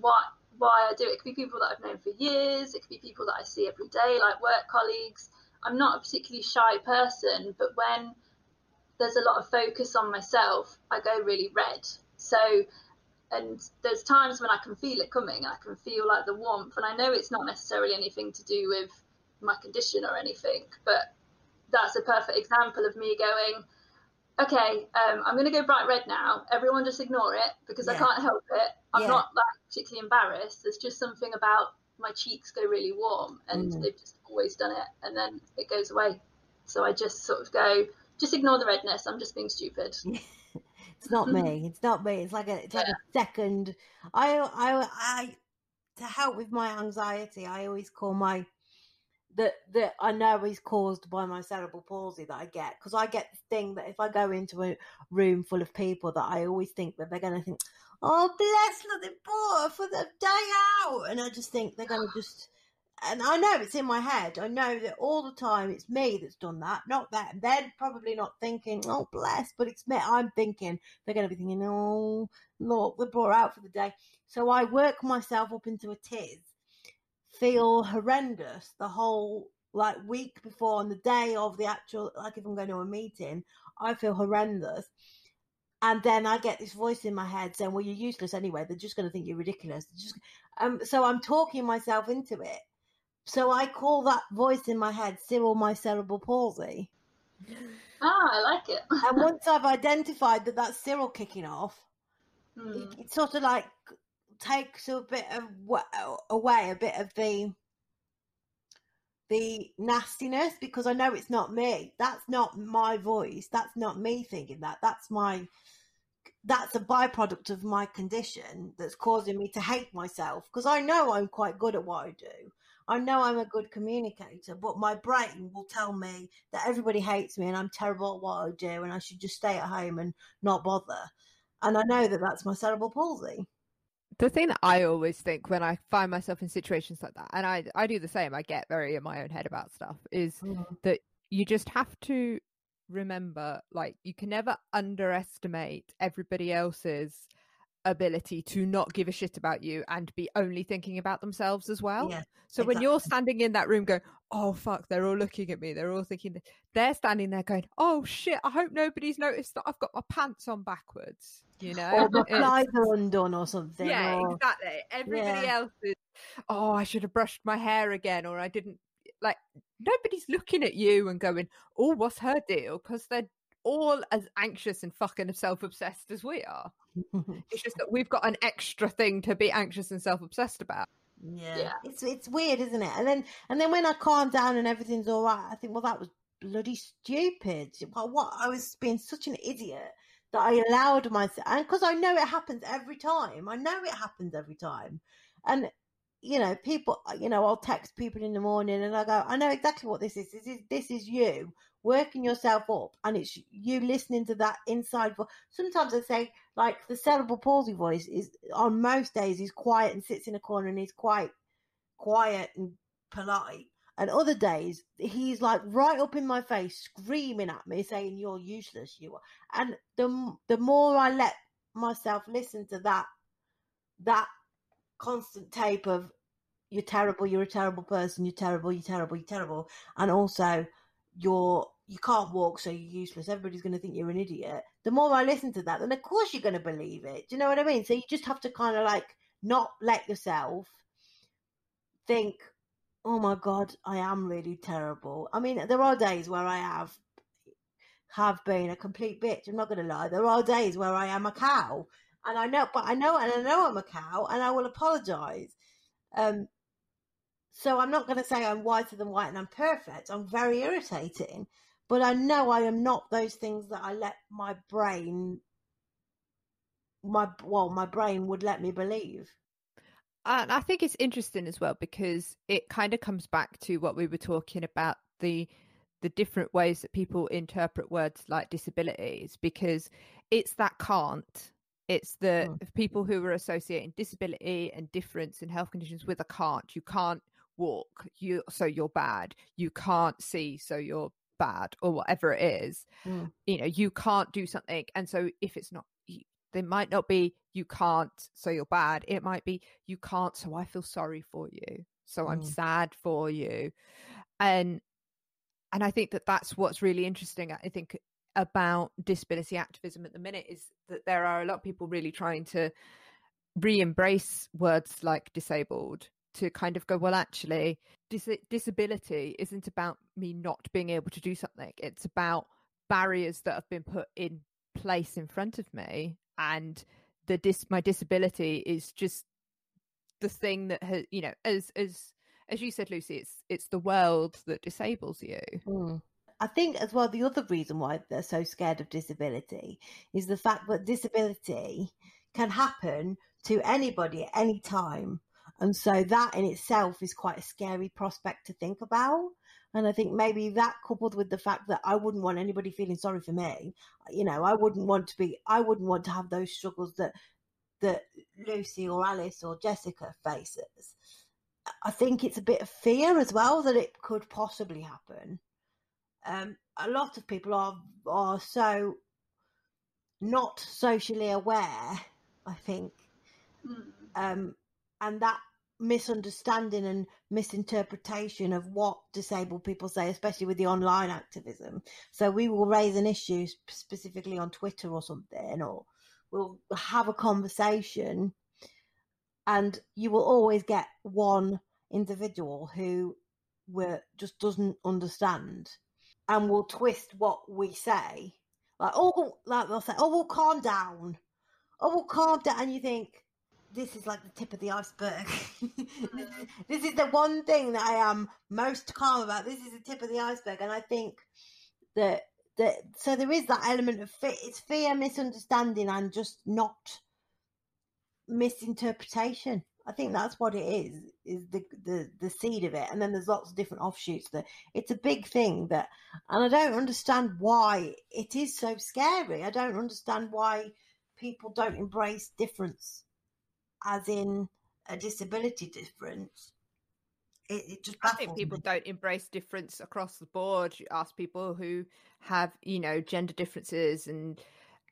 what why I do it. It could be people that I've known for years. It could be people that I see every day, like work colleagues. I'm not a particularly shy person, but when there's a lot of focus on myself, I go really red. So, and there's times when I can feel it coming. I can feel like the warmth, and I know it's not necessarily anything to do with my condition or anything, but that's a perfect example of me going, okay, um, I'm going to go bright red now. Everyone just ignore it because yeah. I can't help it. I'm yeah. not like particularly embarrassed. There's just something about my cheeks go really warm and mm. they've just always done it and then it goes away. So I just sort of go, just ignore the redness. I'm just being stupid. it's not me. It's not me. It's like a it's like yeah. a second. I I I to help with my anxiety. I always call my that that I know is caused by my cerebral palsy that I get because I get the thing that if I go into a room full of people that I always think that they're going to think, oh bless little boy for the day out, and I just think they're going to just. And I know it's in my head. I know that all the time it's me that's done that, not that. They're probably not thinking, oh, bless, but it's me. I'm thinking, they're going to be thinking, oh, look, they brought out for the day. So I work myself up into a tiz feel horrendous the whole like week before on the day of the actual like if I'm going to a meeting, I feel horrendous. And then I get this voice in my head saying, "Well, you're useless anyway. They're just going to think you're ridiculous." just um, so I'm talking myself into it. So I call that voice in my head Cyril my cerebral palsy. Ah, I like it. and once I've identified that that's Cyril kicking off, mm. it, it's sort of like takes a bit of away a bit of the the nastiness because I know it's not me. That's not my voice. That's not me thinking that. That's my that's a byproduct of my condition that's causing me to hate myself because I know I'm quite good at what I do. I know I'm a good communicator, but my brain will tell me that everybody hates me and I'm terrible at what I do and I should just stay at home and not bother. And I know that that's my cerebral palsy the thing that I always think when I find myself in situations like that, and I I do the same, I get very in my own head about stuff, is mm-hmm. that you just have to remember, like, you can never underestimate everybody else's ability to not give a shit about you and be only thinking about themselves as well. Yeah, so exactly. when you're standing in that room going, "Oh fuck, they're all looking at me. They're all thinking they're standing there going, "Oh shit, I hope nobody's noticed that I've got my pants on backwards." You know, or flies are undone or something. Yeah, or... exactly. Everybody yeah. else is, "Oh, I should have brushed my hair again," or I didn't like nobody's looking at you and going, "Oh, what's her deal?" because they're all as anxious and fucking self-obsessed as we are. it's just that we've got an extra thing to be anxious and self-obsessed about. Yeah. It's it's weird, isn't it? And then and then when I calm down and everything's all right, I think, well, that was bloody stupid. Well, what I was being such an idiot that I allowed myself, and because I know it happens every time. I know it happens every time, and you know, people, you know, I'll text people in the morning and I go, I know exactly what this is. This is this is you working yourself up, and it's you listening to that inside voice. Sometimes I say, like the cerebral palsy voice is on most days he's quiet and sits in a corner and he's quite quiet and polite. And other days he's like right up in my face, screaming at me, saying, "You're useless, you are." And the the more I let myself listen to that that constant tape of "You're terrible, you're a terrible person, you're terrible, you're terrible, you're terrible," and also you're you can't walk, so you're useless. Everybody's going to think you're an idiot. The more I listen to that, then of course you're going to believe it. Do you know what I mean? So you just have to kind of like not let yourself think, oh my God, I am really terrible. I mean, there are days where I have have been a complete bitch. I'm not going to lie. There are days where I am a cow, and I know, but I know, and I know I'm a cow, and I will apologize. Um, so I'm not going to say I'm whiter than white and I'm perfect. I'm very irritating, but I know I am not those things that I let my brain, my well, my brain would let me believe. And I think it's interesting as well because it kind of comes back to what we were talking about the the different ways that people interpret words like disabilities because it's that can't It's the Mm. people who are associating disability and difference in health conditions with a can't. You can't walk, you so you're bad. You can't see, so you're bad, or whatever it is. Mm. You know, you can't do something, and so if it's not, they might not be you can't, so you're bad. It might be you can't, so I feel sorry for you, so I'm Mm. sad for you, and and I think that that's what's really interesting. I think about disability activism at the minute is that there are a lot of people really trying to re-embrace words like disabled to kind of go well actually dis- disability isn't about me not being able to do something it's about barriers that have been put in place in front of me and the dis my disability is just the thing that has you know as as as you said lucy it's it's the world that disables you Mm. I think as well the other reason why they're so scared of disability is the fact that disability can happen to anybody at any time. And so that in itself is quite a scary prospect to think about. And I think maybe that coupled with the fact that I wouldn't want anybody feeling sorry for me, you know, I wouldn't want to be I wouldn't want to have those struggles that that Lucy or Alice or Jessica faces. I think it's a bit of fear as well that it could possibly happen um, a lot of people are are so not socially aware. I think, Mm. um, and that misunderstanding and misinterpretation of what disabled people say, especially with the online activism. So we will raise an issue specifically on Twitter or something, or we'll have a conversation, and you will always get one individual who just doesn't understand and will twist what we say. Like, oh, like they'll say, oh, well, calm down. Oh, well, calm down. And you think, this is like the tip of the iceberg. this, mm-hmm. is, this is the one thing that I am most calm about. This is the tip of the iceberg. And I think that, that so there is that element of fear. It's fear, misunderstanding, and just not misinterpretation. I think that's what it is, is the, the, the seed of it. And then there's lots of different offshoots that it's a big thing that, and I don't understand why it is so scary. I don't understand why people don't embrace difference as in a disability difference. It, it just I think people me. don't embrace difference across the board. You ask people who have, you know, gender differences and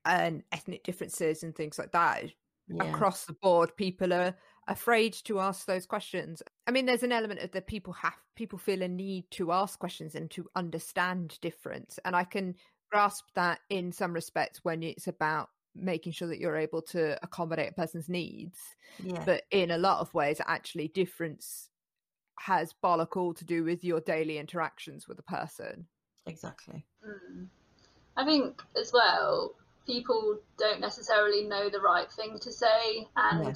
and ethnic differences and things like that Yeah. across the board. People are afraid to ask those questions. I mean, there's an element of that people have people feel a need to ask questions and to understand difference, and I can grasp that in some respects when it's about making sure that you're able to accommodate a person's needs yeah. but in a lot of ways actually difference has bollock all to do with your daily interactions with a person exactly. Mm. I think as well, people don't necessarily know the right thing to say, and No.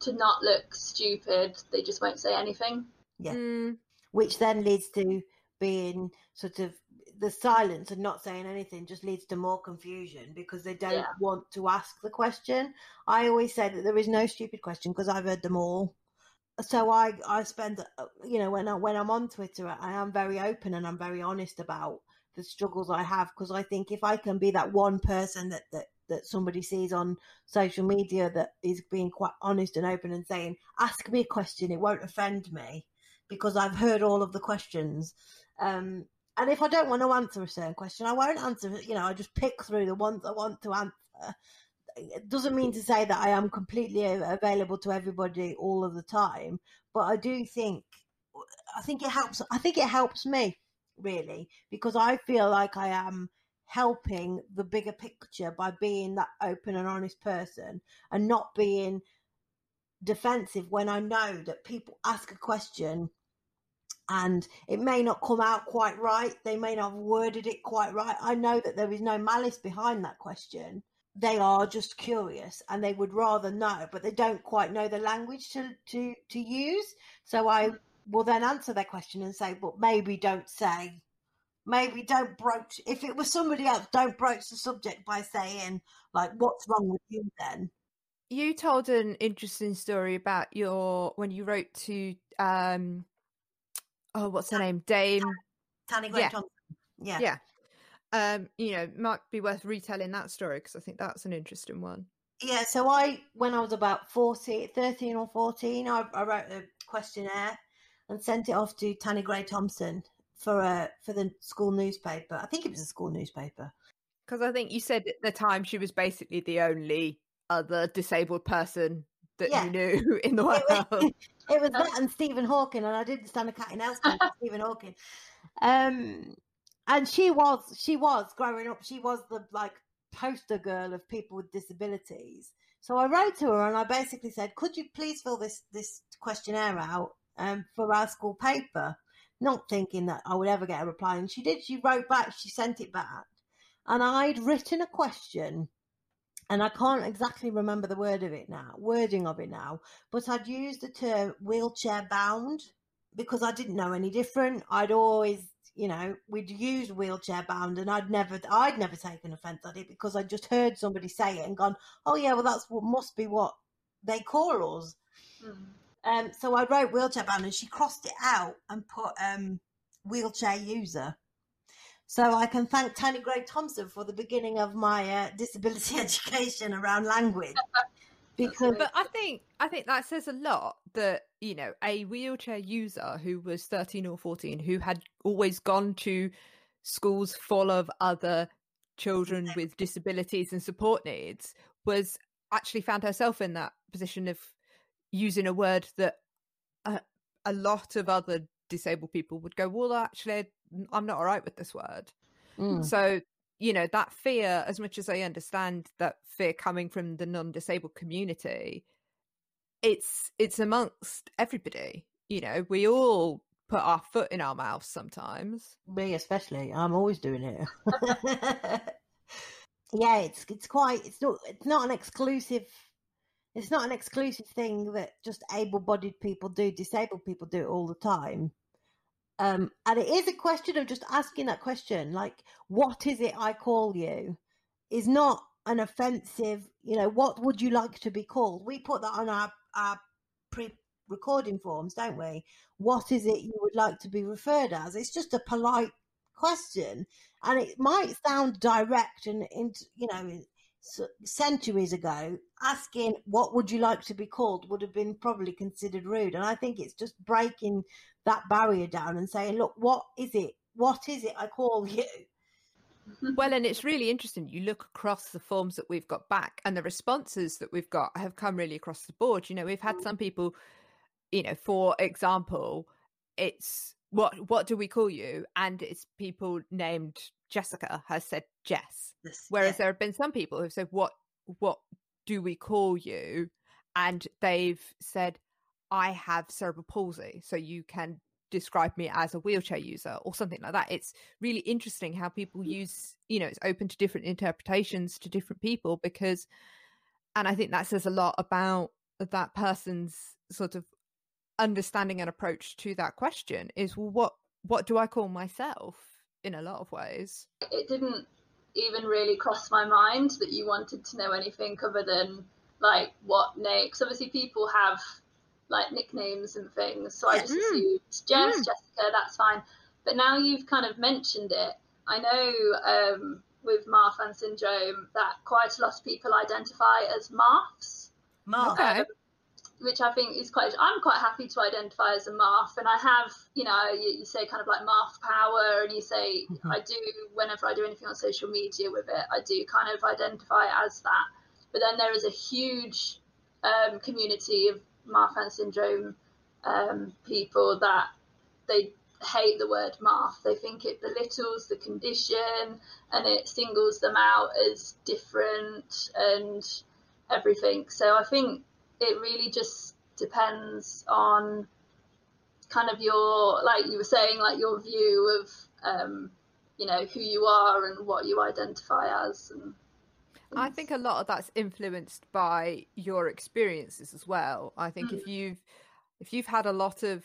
to not look stupid, they just won't say anything. Yeah. Mm, Which then leads to being sort of the silence and not saying anything just leads to more confusion because they don't Yeah. want to ask the question. I always say that there is no stupid question because I've heard them all. So I I spend you know when I when I'm on Twitter I am very open and I'm very honest about the struggles I have because I think if I can be that one person that that that somebody sees on social media that is being quite honest and open and saying ask me a question it won't offend me because I've heard all of the questions um and if I don't want to answer a certain question, I won't answer it. You know, I just pick through the ones I want to answer. It doesn't mean to say that I am completely available to everybody all of the time, but I do think, I think it helps. I think it helps me really because I feel like I am helping the bigger picture by being that open and honest person and not being defensive when I know that people ask a question and it may not come out quite right. They may not have worded it quite right. I know that there is no malice behind that question. They are just curious and they would rather know, but they don't quite know the language to, to, to use. So I will then answer their question and say, but maybe don't say, maybe don't broach, if it was somebody else, don't broach the subject by saying, like, what's wrong with you then? you told an interesting story about your when you wrote to um oh what's her name dame Tanni Grey Yeah. Thompson. Yeah. yeah um you know might be worth retelling that story because i think that's an interesting one Yeah, so I, when I was about 40, 13 or 14, I, I wrote a questionnaire and sent it off to Tanni Grey-Thompson for a for the school newspaper. I think it was a school newspaper. Because I think you said at the time she was basically the only other disabled person that Yeah. you knew in the world. It was, it was that and Stephen Hawking, and I didn't stand a cat in Elston Stephen Hawking. Um, and she was, she was growing up. She was the like poster girl of people with disabilities. So I wrote to her and I basically said, "Could you please fill this this questionnaire out um, for our school paper?" Not thinking that I would ever get a reply, and she did. She wrote back. She sent it back, and I'd written a question, and I can't exactly remember the word of it now, wording of it now but I'd used the term wheelchair bound because I didn't know any different. I'd always, you know, we'd use wheelchair bound, and I'd never, I'd never taken offence at it because I'd just heard somebody say it and gone, "Oh yeah, well that's what must be what they call us." Mm. Um, so I wrote wheelchair bound, and she crossed it out and put um, wheelchair user. So I can thank Tanni Grey-Thompson for the beginning of my uh, disability education around language. Because But I think I think that says a lot that you know a wheelchair user who was thirteen or fourteen who had always gone to schools full of other children with disabilities and support needs was actually found herself in that position of using a word that a, a lot of other disabled people would go well actually i'm not all right with this word Mm. so, you know, that fear, as much as I understand that fear coming from the non-disabled community, it's it's amongst everybody. You know, we all put our foot in our mouth sometimes. Me especially. I'm always doing it. yeah, it's it's quite it's not it's not an exclusive it's not an exclusive thing that just able bodied people do, disabled people do it all the time. Um and it is a question of just asking that question, like, what is it I call you? Is not an offensive, you know, what would you like to be called? We put that on our our pre recording forms, don't we? What is it you would like to be referred as? It's just a polite question, and it might sound direct and, you know, centuries ago, asking what would you like to be called would have been probably considered rude. And I think it's just breaking that barrier down and saying, look, what is it? What is it I call you? Well, and it's really interesting. You look across the forms that we've got back, and the responses that we've got have come really across the board. You know, we've had some people, you know, for example, it's what what do we call you? And it's people named Jessica has said Jess. Whereas yeah. there have been some people who've said, "What what do we call you?" And they've said, "I have cerebral palsy, so you can describe me as a wheelchair user or something like that." It's really interesting how people mm. use, you know, it's open to different interpretations to different people because, and I think that says a lot about that person's sort of understanding and approach to that question. Is well, what what do I call myself? In a lot of ways. it didn't even really cross my mind that you wanted to know anything other than like what name because obviously people have like nicknames and things so i just Mm. assumed jess Mm. jessica that's fine but now you've kind of mentioned it i know um, with marfan syndrome that quite a lot of people identify as marfs Mark, Okay. Which I think is quite. I'm quite happy to identify as a Marf, and I have, you know, you, you say kind of like Marf power, and you say Mhm. I do whenever I do anything on social media with it, I do kind of identify as that. But then there is a huge um, community of Marfan syndrome um, people that they hate the word Marf. They think it belittles the condition and it singles them out as different and everything. So I think it really just depends on kind of your like you were saying like your view of um you know who you are and what you identify as and I think a lot of that's influenced by your experiences as well. I think if you've if you've had a lot of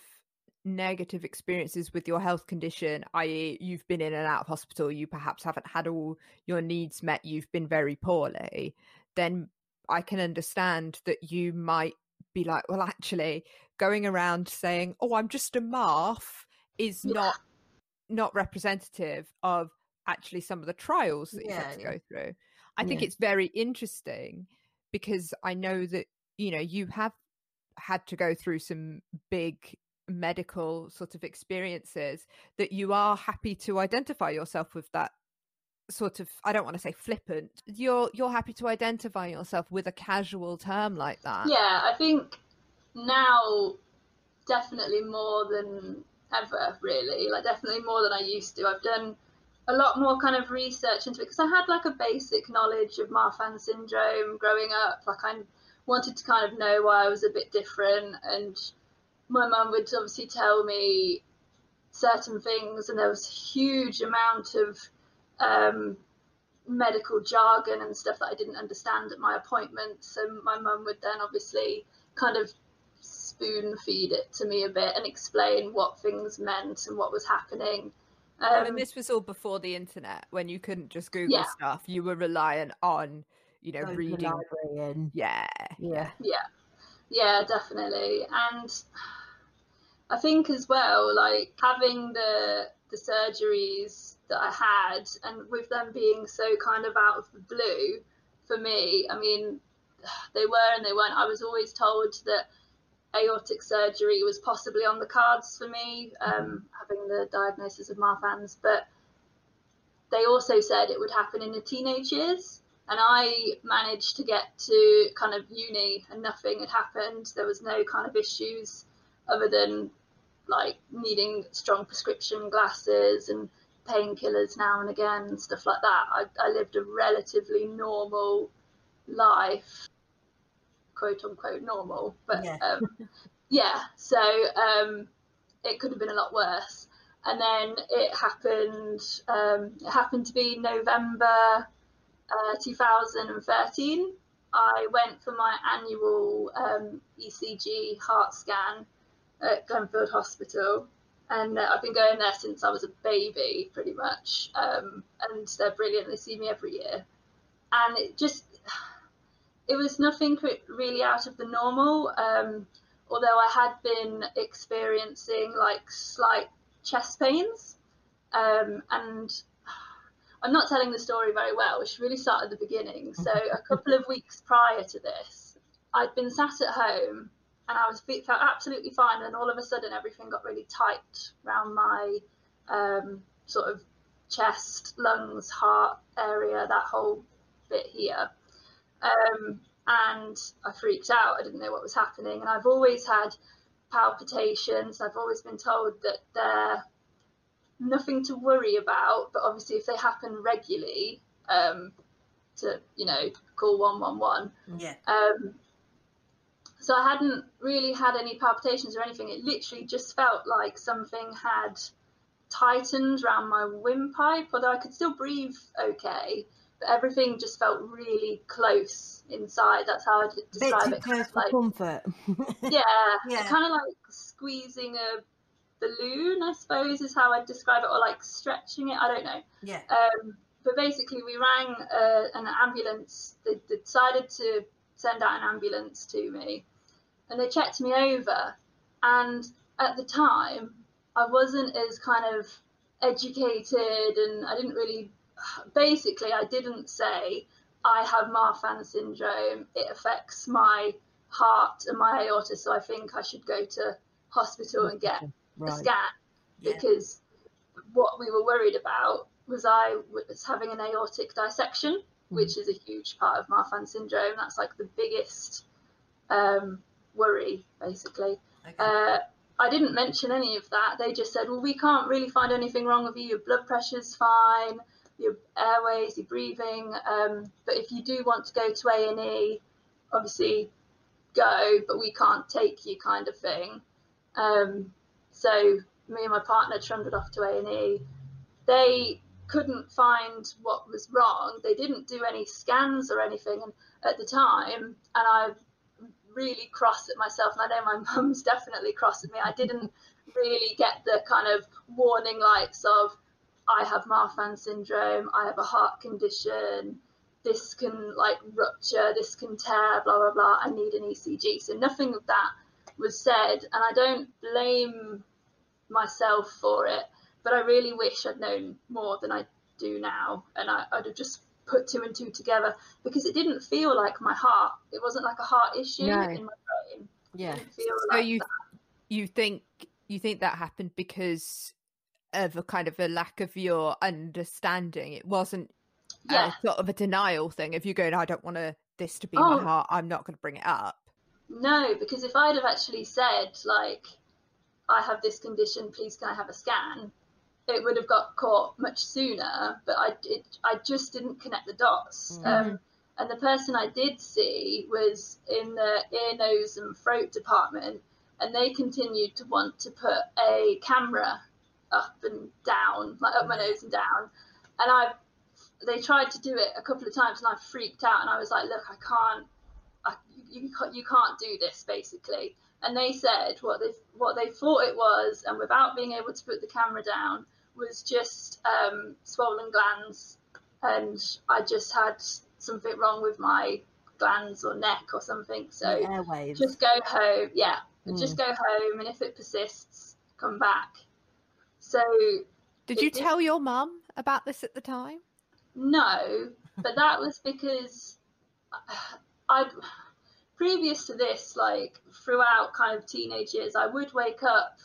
negative experiences with your health condition, i.e., you've been in and out of hospital, you perhaps haven't had all your needs met, you've been very poorly, then I can understand that you might be like, well, actually, going around saying, "Oh, I'm just a Marf," is Yeah. not not representative of actually some of the trials that you've had to yeah. go through. I think Yeah. it's very interesting because I know that you know you have had to go through some big medical sort of experiences that you are happy to identify yourself with that sort of I don't want to say flippant. You're you're happy to identify yourself with a casual term like that. Yeah, I think now definitely more than ever really. Like definitely more than I used to. I've done a lot more kind of research into it because I had like a basic knowledge of Marfan syndrome growing up. Like I wanted to kind of know why I was a bit different and my mum would obviously tell me certain things and there was a huge amount of um, medical jargon and stuff that I didn't understand at my appointments. So my mum would then obviously kind of spoon feed it to me a bit and explain what things meant and what was happening. Um, and this was all before the internet, when you couldn't just Google yeah. stuff. You were reliant on, you know, Open reading. And... Yeah, yeah, yeah, yeah, definitely. And I think as well, like having the the surgeries that I had, and with them being so kind of out of the blue for me, I mean, they were and they weren't. I was always told that aortic surgery was possibly on the cards for me, um, mm-hmm. having the diagnosis of Marfan's, but they also said it would happen in the teenage years. And I managed to get to kind of uni and nothing had happened. There was no kind of issues other than like needing strong prescription glasses and painkillers now and again and stuff like that. I, I lived a relatively normal life, quote unquote normal, but yeah, um, yeah so um, it could have been a lot worse. And then it happened. Um, it happened to be November uh, 2013. I went for my annual um, ECG heart scan at Glenfield Hospital. And uh, I've been going there since I was a baby, pretty much. Um, and they're brilliant. They see me every year. And it just, it was nothing really out of the normal. Um, although I had been experiencing like slight chest pains. Um, and I'm not telling the story very well. We should really start at the beginning. So, a couple of weeks prior to this, I'd been sat at home and I was felt absolutely fine. And all of a sudden, everything got really tight around my um, sort of chest, lungs, heart area, that whole bit here. Um, and I freaked out. I didn't know what was happening. And I've always had palpitations. I've always been told that they're nothing to worry about, but obviously, if they happen regularly, um, to you know, call one one one. Yeah. Um, so I hadn't really had any palpitations or anything. It literally just felt like something had tightened around my windpipe, although I could still breathe okay. But everything just felt really close inside. That's how I describe Bit it. Close for like, comfort. yeah, yeah. kind of like squeezing a balloon, I suppose, is how I'd describe it, or like stretching it. I don't know. Yeah. Um, but basically, we rang uh, an ambulance. They, they decided to send out an ambulance to me and they checked me over. And at the time, I wasn't as kind of educated and I didn't really, basically, I didn't say, I have Marfan syndrome. It affects my heart and my aorta, so I think I should go to hospital and get right. a scan yeah. because what we were worried about was I was having an aortic dissection, mm. which is a huge part of Marfan syndrome. That's like the biggest um, worry, basically. Okay. Uh, I didn't mention any of that. They just said, well, we can't really find anything wrong with you. Your blood pressure's fine, your airways, your breathing. Um, but if you do want to go to A and E, obviously go, but we can't take you, kind of thing. Um, so me and my partner trundled off to A and E. They couldn't find what was wrong. They didn't do any scans or anything, and at the time, and I really cross at myself, and I know my mum's definitely cross at me. I didn't really get the kind of warning lights of I have Marfan syndrome, I have a heart condition, this can like rupture, this can tear, blah blah blah. I need an ECG. So nothing of that was said, and I don't blame myself for it, but I really wish I'd known more than I do now, and I, would have just put two and two together because it didn't feel like my heart. It wasn't like a heart issue No. in my brain. Yeah. It feel So like you that. you think you think that happened because of a kind of a lack of your understanding. It wasn't Yeah. a sort of a denial thing. If you're going, I don't want to this to be Oh. my heart. I'm not going to bring it up. No, because if I'd have actually said like, I have this condition, please can I have a scan? It would have got caught much sooner, but I it, I just didn't connect the dots. Mhm. Um, and the person I did see was in the ear, nose, and throat department, and they continued to want to put a camera up and down, like up my nose and down. And I, they tried to do it a couple of times, and I freaked out, and I was like, look, I can't I, you, can't, you can't do this basically and they said what they what they thought it was and without being able to put the camera down was just um, swollen glands and i just had something wrong with my glands or neck or something so The airwaves. just go home yeah Mm. just go home and if it persists come back so Did you did- tell your mum about this at the time? No, but that was because I, previous to this, like throughout kind of teenage years, I would wake up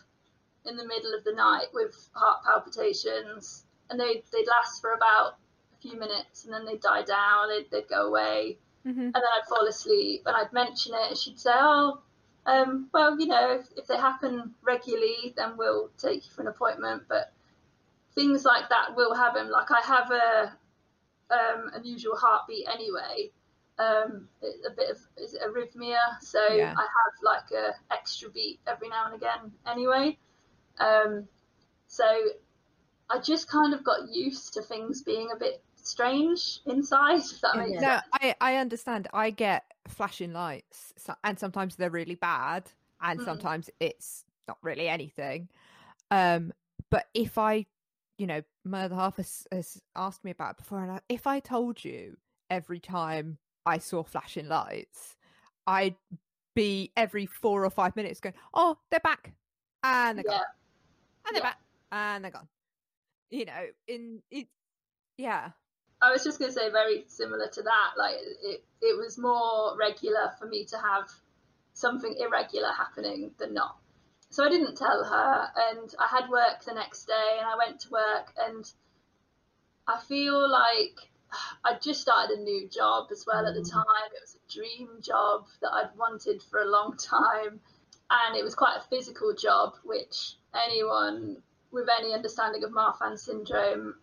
in the middle of the night with heart palpitations, and they they'd last for about a few minutes, and then they'd die down, they'd, they'd go away, Mm-hmm. and then I'd fall asleep, and I'd mention it, and she'd say, "Oh." Um, well, you know, if, if they happen regularly, then we'll take you for an appointment. But things like that will happen. Like I have a um, unusual heartbeat anyway. Um, a bit of is it arrhythmia, so Yeah. I have like a extra beat every now and again anyway. Um, so I just kind of got used to things being a bit strange inside. If that makes Yeah. No. I, I understand. I get flashing lights, so, and sometimes they're really bad, and Mm. sometimes it's not really anything. Um, but if I, you know, my other half has, has asked me about it before, and I, if I told you every time I saw flashing lights, I'd be every four or five minutes going, "Oh, they're back," and they're Yeah. gone, and they're Yeah. back, and they're gone. You know, in it, yeah. I was just going to say very similar to that. Like it, it was more regular for me to have something irregular happening than not. So I didn't tell her, and I had work the next day, and I went to work, and I feel like I just started a new job as well at the Mm. time. It was a dream job that I'd wanted for a long time, and it was quite a physical job, which anyone with any understanding of Marfan syndrome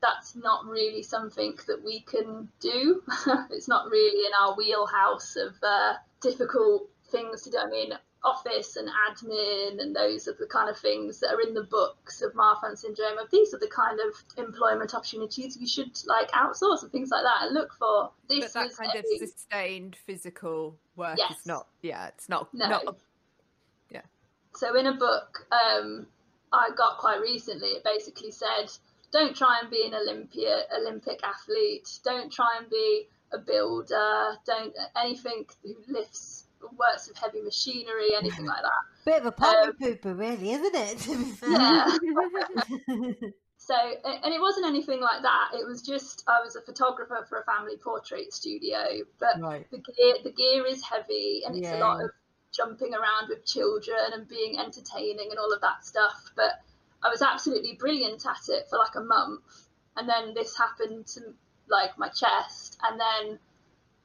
that's not really something that we can do. it's not really in our wheelhouse of uh, difficult things to do. I mean, office and admin and those are the kind of things that are in the books of Marfan syndrome. Of these are the kind of employment opportunities you should like outsource and things like that and look for. This but that kind of sustained physical work Yes. is not yeah it's not No. not a, So in a book um, I got quite recently, it basically said, don't try and be an Olympia Olympic athlete. Don't try and be a builder. Don't anything who lifts works with heavy machinery, anything like that. Bit of a party Um, pooper, really, isn't it? to be fair? Yeah. So and it wasn't anything like that. It was just I was a photographer for a family portrait studio, but right. the gear the gear is heavy and it's a lot of jumping around with children and being entertaining and all of that stuff but i was absolutely brilliant at it for like a month and then this happened to like my chest and then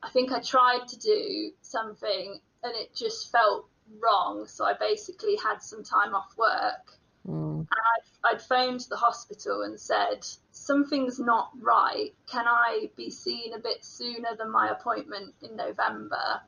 i think i tried to do something and it just felt wrong so i basically had some time off work Mm. I'd, I'd phoned the hospital and said, Something's not right. Can I be seen a bit sooner than my appointment in November?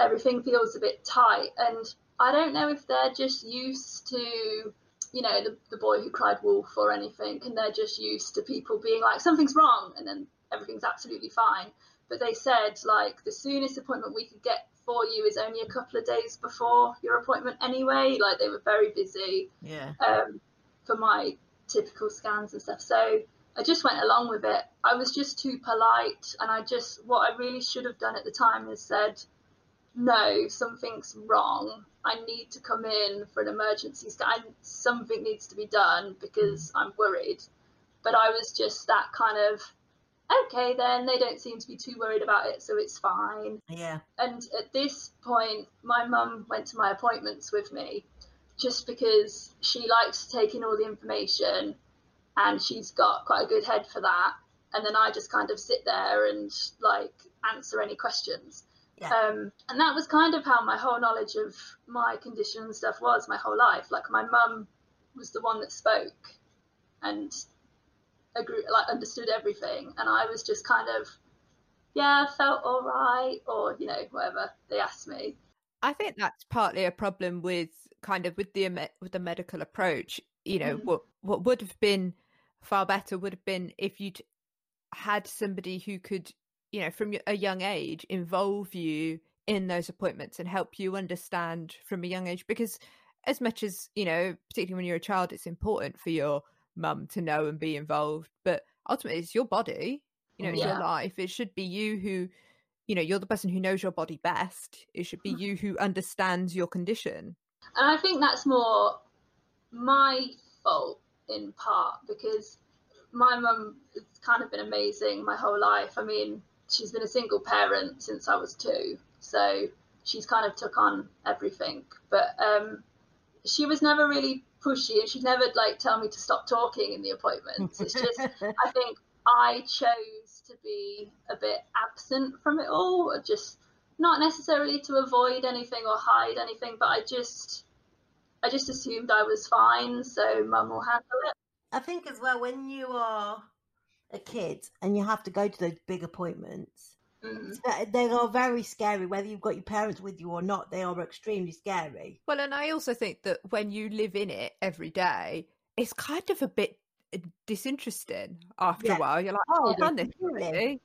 Everything feels a bit tight. And I don't know if they're just used to, you know, the, the boy who cried wolf or anything, and they're just used to people being like, Something's wrong, and then everything's absolutely fine. But they said, like, the soonest appointment we could get for you is only a couple of days before your appointment anyway. Like, they were very busy Yeah. um, for my typical scans and stuff. So I just went along with it. I was just too polite, and I just what I really should have done at the time is said, "No, something's wrong. I need to come in for an emergency scan. Something needs to be done because I'm worried." But I was just that kind of okay, then they don't seem to be too worried about it, so it's fine. Yeah. And at this point, my mum went to my appointments with me just because she likes to take in all the information and she's got quite a good head for that. And then I just kind of sit there and like answer any questions. Yeah. Um, and that was kind of how my whole knowledge of my condition and stuff was my whole life. Like my mum was the one that spoke and agree, like understood everything, and I was just kind of, yeah, felt all right, or you know, whatever they asked me. I think that's partly a problem with kind of with the with the medical approach. You know, Mhm. what what would have been far better would have been if you'd had somebody who could, you know, from a young age involve you in those appointments and help you understand from a young age because as much as, you know, particularly when you're a child it's important for your mum to know and be involved, but ultimately it's your body, you know, it's Yeah. your life. It should be you who you know, you're the person who knows your body best. It should be Mm. you who understands your condition. And I think that's more my fault in part because my mum has kind of been amazing my whole life. I mean, she's been a single parent since I was two, so she's kind of took on everything. But um, she was never really pushy, and she'd never like tell me to stop talking in the appointments. It's just I think I chose to be a bit absent from it all, or just not necessarily to avoid anything or hide anything, but I just I just assumed I was fine, so mum will handle it. I think as well when you are a kid and you have to go to those big appointments, Mm. it's they are very scary. Whether you've got your parents with you or not, they are extremely scary. Well, and I also think that when you live in it every day, it's kind of a bit uh, disinteresting after Yeah. a while. You're like, Oh, oh, I've done this definitely.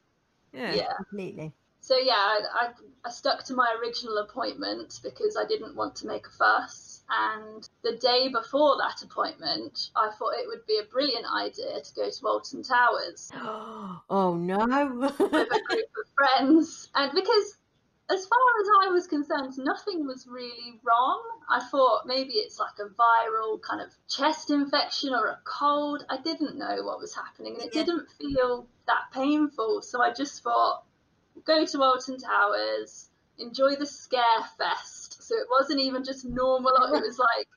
Yeah. Yeah. Completely. So yeah, I, I, I stuck to my original appointment because I didn't want to make a fuss. And the day before that appointment, I thought it would be a brilliant idea to go to Alton Towers Oh no. with a group of friends. And because, as far as I was concerned, nothing was really wrong. I thought maybe it's like a viral kind of chest infection or a cold. I didn't know what was happening and it Yeah. didn't feel that painful. So I just thought, go to Alton Towers, enjoy the scare fest. So it wasn't even just normal, it was like,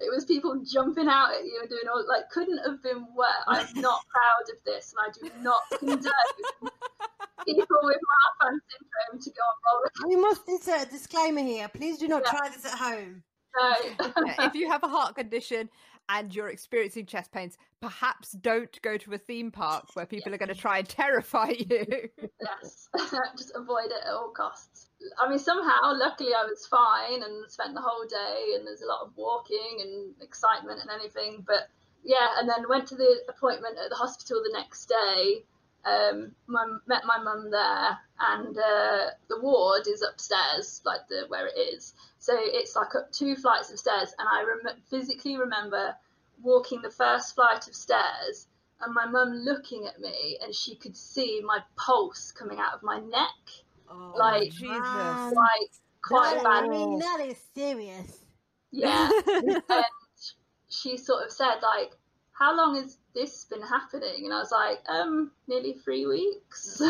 it was people jumping out at you and doing all like couldn't have been worse. I'm not proud of this, and I do not condone people with Marfan syndrome to go on roller we must insert a disclaimer here. Please do not Yeah. try this at home. coasters. Yeah, if you have a heart condition and you're experiencing chest pains, perhaps don't go to a theme park where people are going to try and terrify you. yes, just avoid it at all costs. I mean, somehow, luckily, I was fine and spent the whole day, and there's a lot of walking and excitement and anything. But yeah, and then went to the appointment at the hospital the next day. Um, my, met my mum there, and uh, the ward is upstairs, like the where it is. So it's like up two flights of stairs, and I rem- physically remember walking the first flight of stairs and my mum looking at me and she could see my pulse coming out of my neck Oh, Like, Jesus. like quite That- bad I mean, that is serious. yeah and she sort of said like how long has this been happening and i was like um nearly three weeks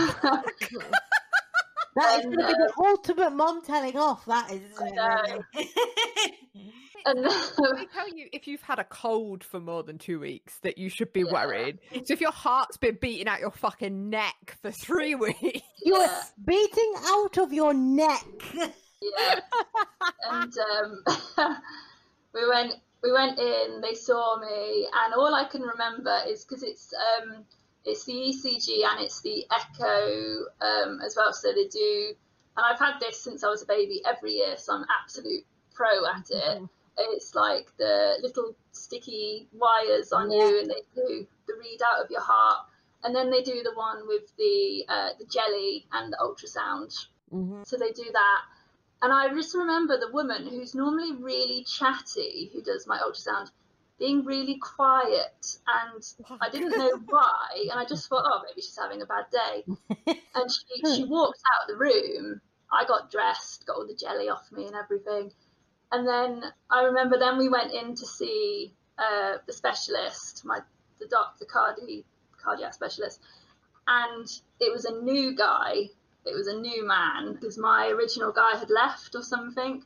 That is And, going to be the ultimate mom telling off. That is, isn't it? I really? and They tell you if you've had a cold for more than two weeks that you should be Yeah. worried. So if your heart's been beating out your fucking neck for three weeks, You're Yeah. beating out of your neck. yeah and um we went we went in they saw me and all i can remember is because it's um it's the ecg and it's the echo um as well so they do and i've had this since i was a baby every year so i'm absolute pro at it it's like the little sticky wires on Yeah. you and they do the readout of your heart and then they do the one with the uh, the jelly and the ultrasound Mhm. so they do that. And I just remember the woman who's normally really chatty, who does my ultrasound, being really quiet. And I didn't know why. And I just thought, oh, maybe she's having a bad day. And she, she walked out of the room. I got dressed, got all the jelly off me and everything. And then I remember then we went in to see uh, the specialist, my the doctor, cardi, cardiac specialist. and it was a new guy. It was a new man because my original guy had left or something,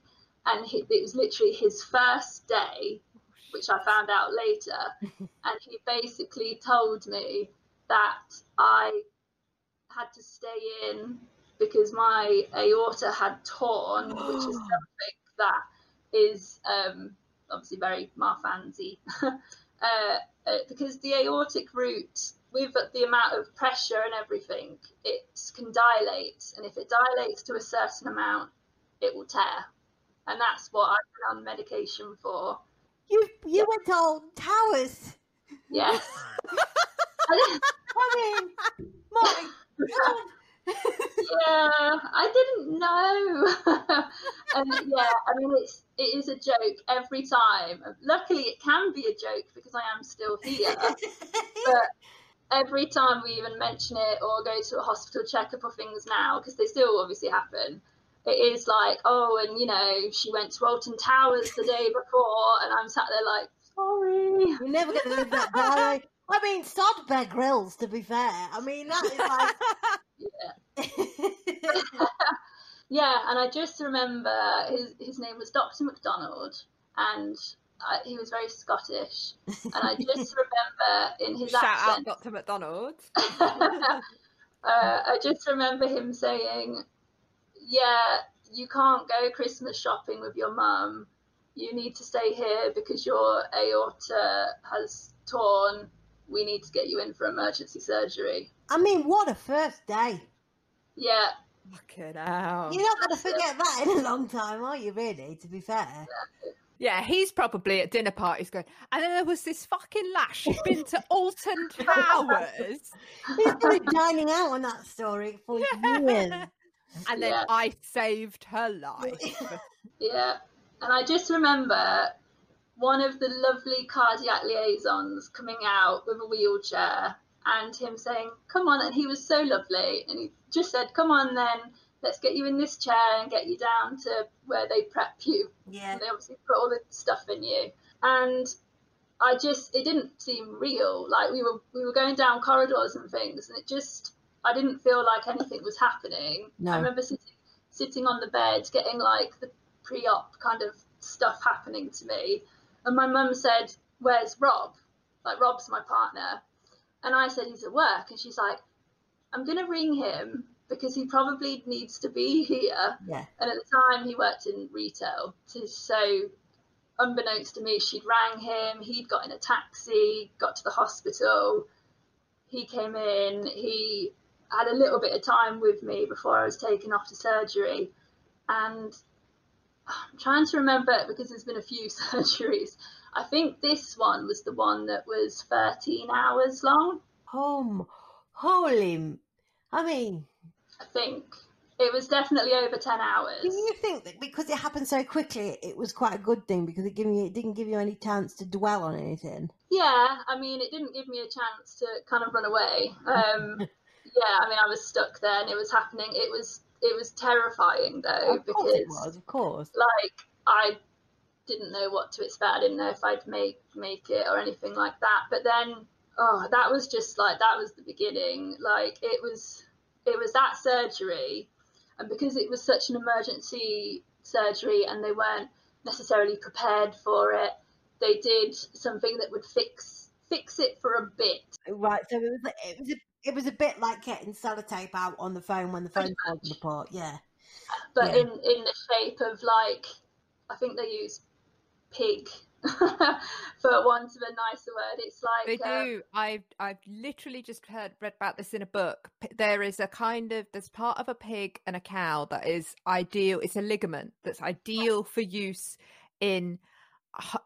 and he, it was literally his first day, which I found out later, and he basically told me that I had to stay in because my aorta had torn, which is something that is um, obviously very Marfansy. uh, uh, because the aortic root, with the amount of pressure and everything, it can dilate, and if it dilates to a certain amount, it will tear, and that's what I've been on medication for. You you went to Alton Towers. Yes. I mean, my God. yeah, I didn't know. and yeah, I mean it's it is a joke every time. Luckily, it can be a joke because I am still here. but every time we even mention it or go to a hospital checkup or things now, because they still obviously happen, it is like, oh, and you know, she went to Alton Towers the day before, and I'm sat there like, sorry. You're never going to live that down. I mean, sod Bear Grylls, to be fair. I mean, that is like. Yeah. yeah, and I just remember his his name was Dr. McDonald, and I, he was very Scottish. And I just remember in his Shout accent, out Dr. McDonald. uh, I just remember him saying, "Yeah, you can't go Christmas shopping with your mum. You need to stay here because your aorta has torn. We need to get you in for emergency surgery." I mean, what a first day. Yeah, Fucking hell. You're not going to forget that in a long time, are you, really, to be fair? Yeah, he's probably at dinner parties going, and then there was this fucking lash. She'd been to Alton Towers. He's been dining out on that story for years. And then Yeah. I saved her life. Yeah, and I just remember one of the lovely cardiac liaisons coming out with a wheelchair and him saying, Come on. And he was so lovely. And he just said, Come on, then, let's get you in this chair and get you down to where they prep you. Yeah. And they obviously put all the stuff in you. And I just, it didn't seem real. Like we were, we were going down corridors and things, and it just, I didn't feel like anything was happening. No. I remember sitting, sitting on the bed, getting like the pre-op kind of stuff happening to me, and my mum said, "Where's Rob? Like Rob's my partner," and I said, "He's at work," and she's like, "I'm gonna ring him." Because he probably needs to be here. Yeah. And at the time, he worked in retail. So, so unbeknownst to me, she'd rang him. He'd got in a taxi, got to the hospital. He came in. He had a little bit of time with me before I was taken off to surgery. And I'm trying to remember because there's been a few surgeries. I think this one was the one that was 13 hours long. Oh Home. Holy. I mean, I think it was definitely over 10 hours. do you think that because it happened so quickly, it was quite a good thing because it, gave you, it didn't give you any chance to dwell on anything? Yeah, I mean, it didn't give me a chance to kind of run away. Um, yeah, I mean, I was stuck there and it was happening. It was it was terrifying though of course it was, of course. like I didn't know what to expect. I didn't know if I'd make make it or anything like that. But then, oh, that was just like that was the beginning. Like it was it was that surgery, and because it was such an emergency surgery and they weren't necessarily prepared for it, they did something that would fix fix it for a bit. Right, so it was it was a, it was a bit like getting sellotape out on the phone when the phone's falling apart. Yeah, but Yeah. in in the shape of like I think they use pig for want of a nicer word. It's like They um, do. I've I've literally just heard read about this in a book. There is a kind of there's part of a pig and a cow that is ideal. It's a ligament that's ideal for use in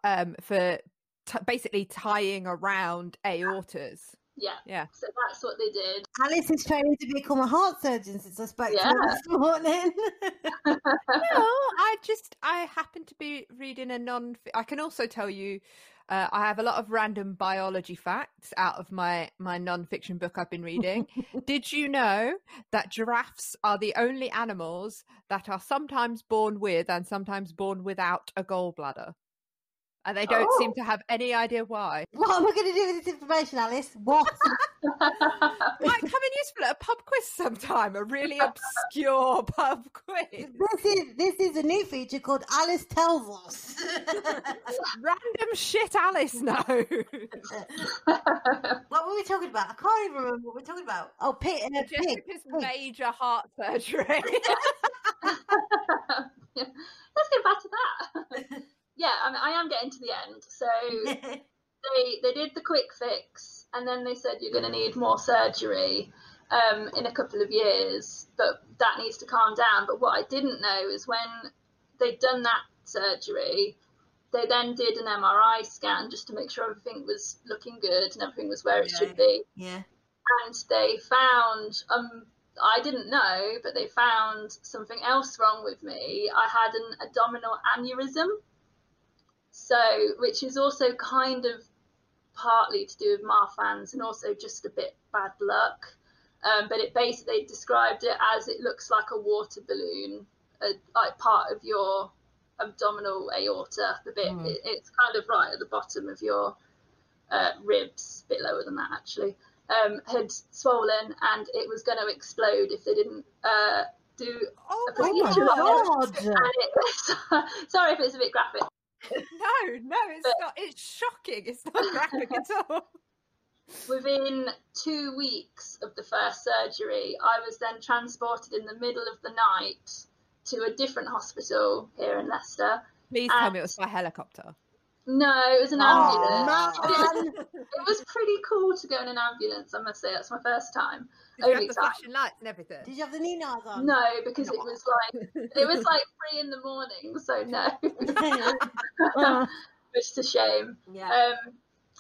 um for t- basically tying around aortas. Yeah. Yeah. So that's what they did. Alice is training to become a heart surgeon since I spoke to her this morning. no, I just I happen to be reading a non. I can also tell you, uh, I have a lot of random biology facts out of my my non-fiction book I've been reading. Did you know that giraffes are the only animals that are sometimes born with and sometimes born without a gallbladder? And they don't seem Oh. to have any idea why. What am I going to do with this information, Alice? What? Might come in useful at a pub quiz sometime, a really obscure pub quiz. this is this is a new feature called Alice tells us. Random shit Alice knows. what were we talking about? I can't even remember what we're talking about. Oh, pig. Uh. Jessica's major heart surgery. Let's get back to that. Yeah, I mean, I am getting to the end. So they they did the quick fix, and then they said you're going to need more surgery um, in a couple of years, but that needs to calm down. But what I didn't know is when they'd done that surgery, they then did an MRI scan just to make sure everything was looking good and everything was where it Yeah. should be yeah. and they found um I didn't know, but they found something else wrong with me. I had an abdominal aneurysm, so which is also kind of partly to do with Marfan's and also just a bit bad luck. Um, but it basically described it as it looks like a water balloon, uh, like part of your abdominal aorta. The bit Mm. it, it's kind of right at the bottom of your uh, ribs, a bit lower than that actually um, had swollen and it was going to explode if they didn't uh, do oh a Oh my god. It sorry if it's a bit graphic. No, no, it's But- not. It's shocking. It's not graphic at all. Within two weeks of the first surgery, I was then transported in the middle of the night to a different hospital here in Leicester. Please tell me it was by helicopter. No, it was an Oh, ambulance. man. It was pretty cool to go in an ambulance, I must say. That's my first time. Did you have Only the time. flashing lights and everything? Did you have the Ninas on? No, because it was like it was like three in the morning, so no. Which is a shame. yeah. Um,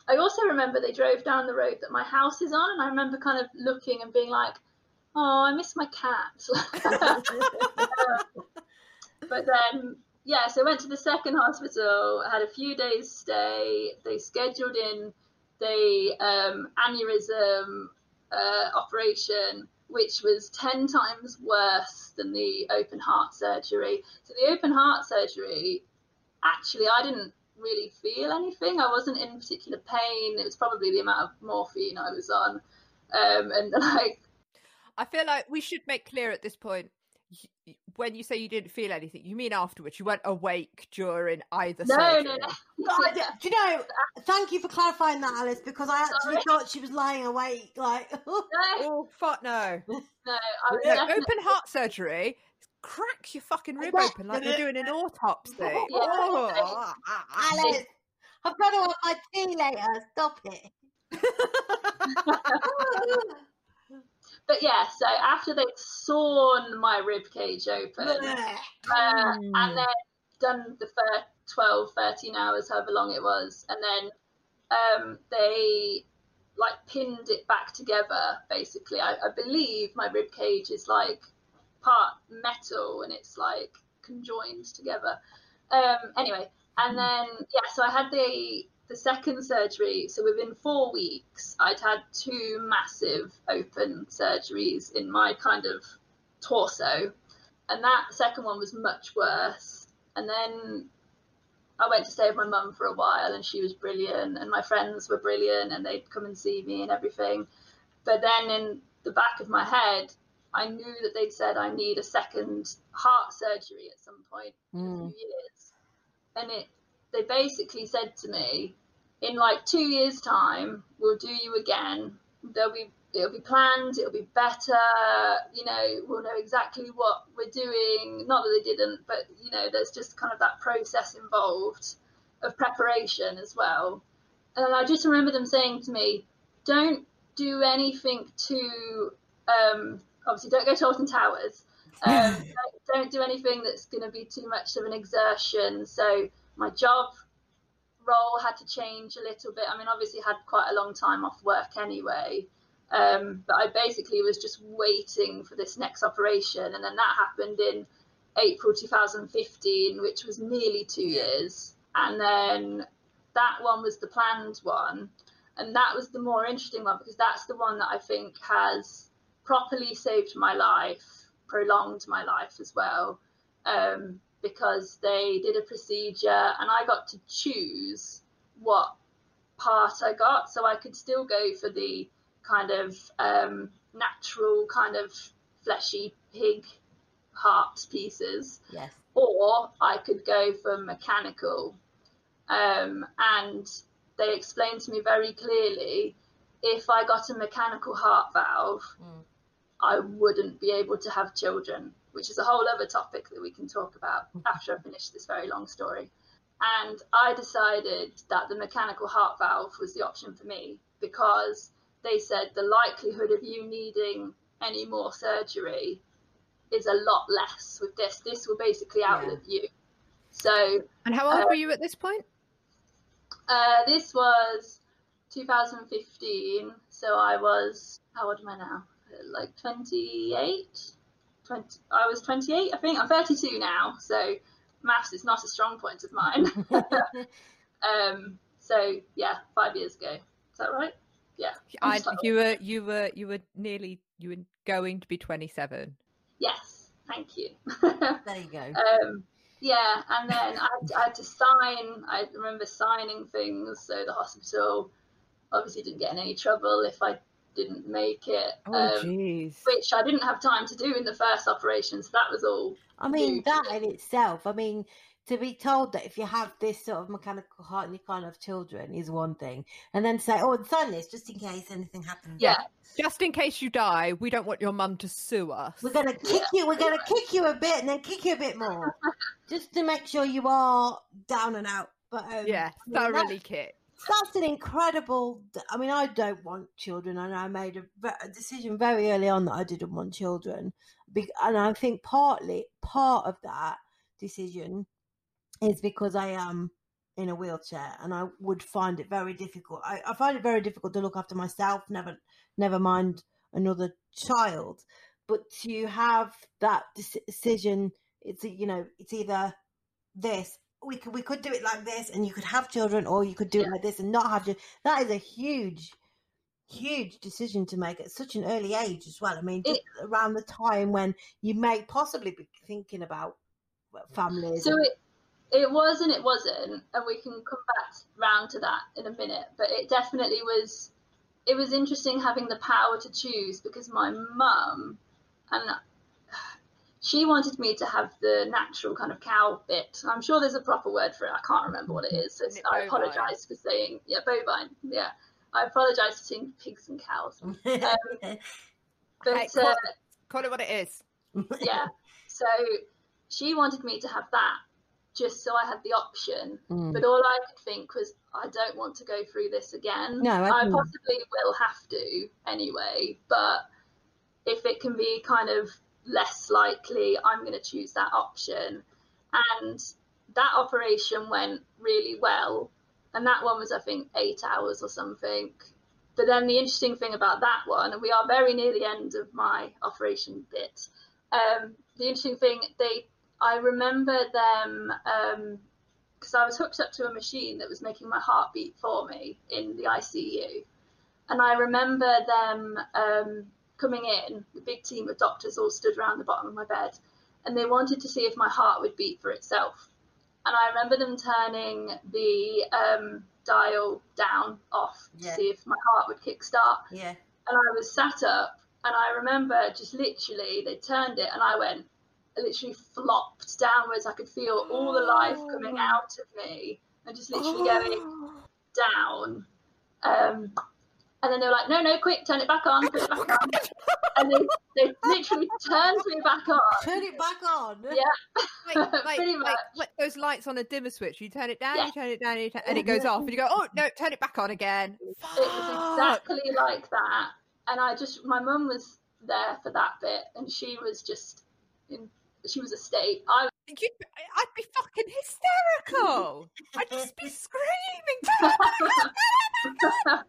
I also remember they drove down the road that my house is on, and I remember kind of looking and being like, "Oh, I miss my cat." but then, yeah, so I went to the second hospital. Had a few days stay. They scheduled in the um, aneurysm uh, operation, which was ten times worse than the open heart surgery. So the open heart surgery, actually, I didn't really feel anything. I wasn't in particular pain. It was probably the amount of morphine I was on. Um, and like, I feel like we should make clear at this point when you say you didn't feel anything, you mean afterwards. You weren't awake during either no, surgery. no, no. God, do you know? Thank you for clarifying that, Alice, because I actually Sorry. thought she was lying awake. Like, No, Oh fuck no! no, I was No, open heart surgery. Crack your fucking rib bet- open like they're doing an autopsy. Yeah. Oh. Alice, I've got to have my tea later. Stop it. but yeah. So after they'd sawn my rib cage open, uh, Mm. and then done the first 12, 13 hours, however long it was, and then um, they like pinned it back together. Basically, I, I believe my rib cage is like part metal and it's like conjoined together. Um, anyway, and then yeah, so I had the the second surgery. So within four weeks, I'd had two massive open surgeries in my kind of torso, and that second one was much worse. And then I went to stay with my mum for a while, and she was brilliant, and my friends were brilliant, and they'd come and see me and everything. But then in the back of my head, I knew that they'd said I need a second heart surgery at some point in a Mm. few years, and it they basically said to me, in like two years' time, we'll do you again. There'll be it'll be planned, it'll be better, you know, we'll know exactly what we're doing. Not that they didn't, but you know, there's just kind of that process involved of preparation as well. And I just remember them saying to me, Don't do anything too um obviously don't go to Alton Towers. Um, don't, don't do anything that's going to be too much of an exertion. So my job role had to change a little bit. I mean, obviously had quite a long time off work anyway, um, but I basically was just waiting for this next operation, and then that happened in April 2015, which was nearly two years, and then that one was the planned one, and that was the more interesting one because that's the one that I think has properly saved my life, prolonged my life as well. Um, because they did a procedure and I got to choose what part I got. So I could still go for the kind of um, natural, kind of fleshy pig heart pieces, Yes. or I could go for mechanical. Um, and they explained to me very clearly if I got a mechanical heart valve, Mm. I wouldn't be able to have children, which is a whole other topic that we can talk about after I finish this very long story. And I decided that the mechanical heart valve was the option for me because they said the likelihood of you needing any more surgery is a lot less with this. This will basically outlive you. So And how old Uh, were you at this point? uh, this was 2015, so I was how old am I now? Like 28. 20, I was 28, I think. I'm 32 now, so maths is not a strong point of mine. um, so yeah, five years ago. Is that right? Yeah. I'm I, just like, you were you were you were nearly you were going to be 27. yes, thank you. there you go. um, yeah, and then I had, I had to sign. I remember signing things, so the hospital obviously didn't get in any trouble if I didn't make it. Oh um, which I didn't have time to do in the first operation, so that was all. I mean, that in itself, I mean, to be told that if you have this sort of mechanical heart and you can't have children is one thing. And then say, oh, sign this just in case anything happens. Yeah, Just in case you die, we don't want your mum to sue us. We're going to kick you, we're going to kick you a bit and then kick you a bit more. just to make sure you are down and out. But um, yeah, I mean, that- thoroughly kicked. That's an incredible i mean i don't want children and i made a, decision very early on that i didn't want children and i think partly part of that decision is because i am in a wheelchair and i would find it very difficult i, I find it very difficult to look after myself never never mind another child but to have that decision it's you know it's either this we could we could do it like this and you could have children or you could do it like this and not have children that is a huge huge decision to make at such an early age as well i mean just around the time when you may possibly be thinking about families so it it was and it wasn't, and we can come back round to that in a minute. But it definitely was. It was interesting having the power to choose because my mum, and she wanted me to have the natural kind of cow bit. I'm sure there's a proper word for it. I can't remember what it is. So Isn't it I apologise for saying yeah, bovine. Yeah, I apologise for saying pigs and cows. But Hey, uh, call, call it what it is. yeah, so she wanted me to have that just so I had the option. Mm. But all I could think was, I don't want to go through this again. No, I I possibly will have to anyway, but if it can be kind of less likely, I'm going to choose that option. And that operation went really well. And that one was, I think, eight hours or something. But then the interesting thing about that one, and we are very near the end of my operation bit. Um, the interesting thing, they, I remember them, because I was hooked up to a machine that was making my heart beat for me in the ICU, and I remember them um, coming in, the big team of doctors all stood around the bottom of my bed, and they wanted to see if my heart would beat for itself. And I remember them turning the um, dial down off to see if my heart would kickstart yeah and I was sat up, and I remember just literally they turned it, and I went, I literally flopped downwards. I could feel all the life coming out of me, and just literally going down. Um, and then they were like, "No, no, quick, turn it back on, put it back on." And they, they literally turned me back on. turn it back on Yeah, Like, like, Pretty much. like those lights on a dimmer switch. You turn it down, Yeah. you turn it down, you turn, and it goes off, and you go, "Oh no, turn it back on again." It was exactly like that. And I just, my mum was there for that bit, and she was just, in, she was a state. I You'd, I'd be fucking hysterical. I'd just be screaming. Oh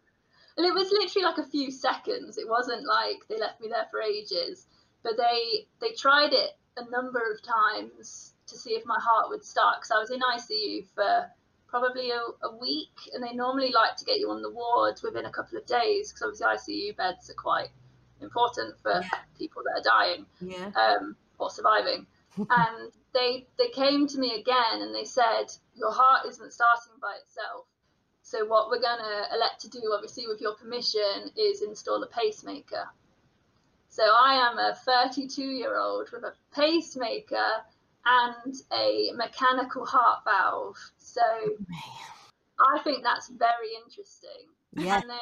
and it was literally like a few seconds. It wasn't like they left me there for ages. But they they tried it a number of times to see if my heart would start because I was in ICU for probably a, a week, and they normally like to get you on the ward within a couple of days because obviously ICU beds are quite important for Yeah. people that are dying yeah um, or surviving. and they they came to me again and they said your heart isn't starting by itself. So what we're going to elect to do, obviously with your permission, is install a pacemaker. So I am a 32 year old with a pacemaker and a mechanical heart valve. So I think that's very interesting. Yeah. And then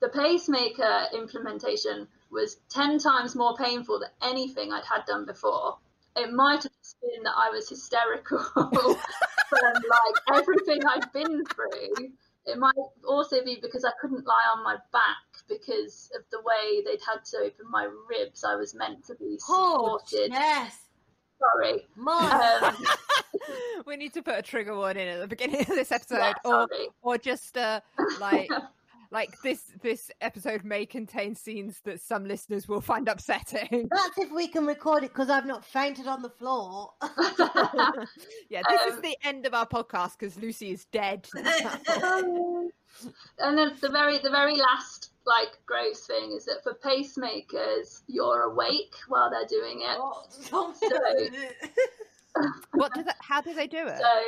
the pacemaker implementation was 10 times more painful than anything I'd had done before. It might have been that I was hysterical from like everything I'd been through. It might also be because I couldn't lie on my back because of the way they'd had to open my ribs. I was meant to be Oh, supported. yes. Sorry. Um, we need to put a trigger warning at the beginning of this episode, yeah, or or just uh, like like this this episode may contain scenes that some listeners will find upsetting. That's if we can record it because I've not fainted on the floor. yeah, this is Um, the end of our podcast because Lucy is dead. and then the very the very last like gross thing is that for pacemakers you're awake while they're doing it Oh, what do they, how do they do it? so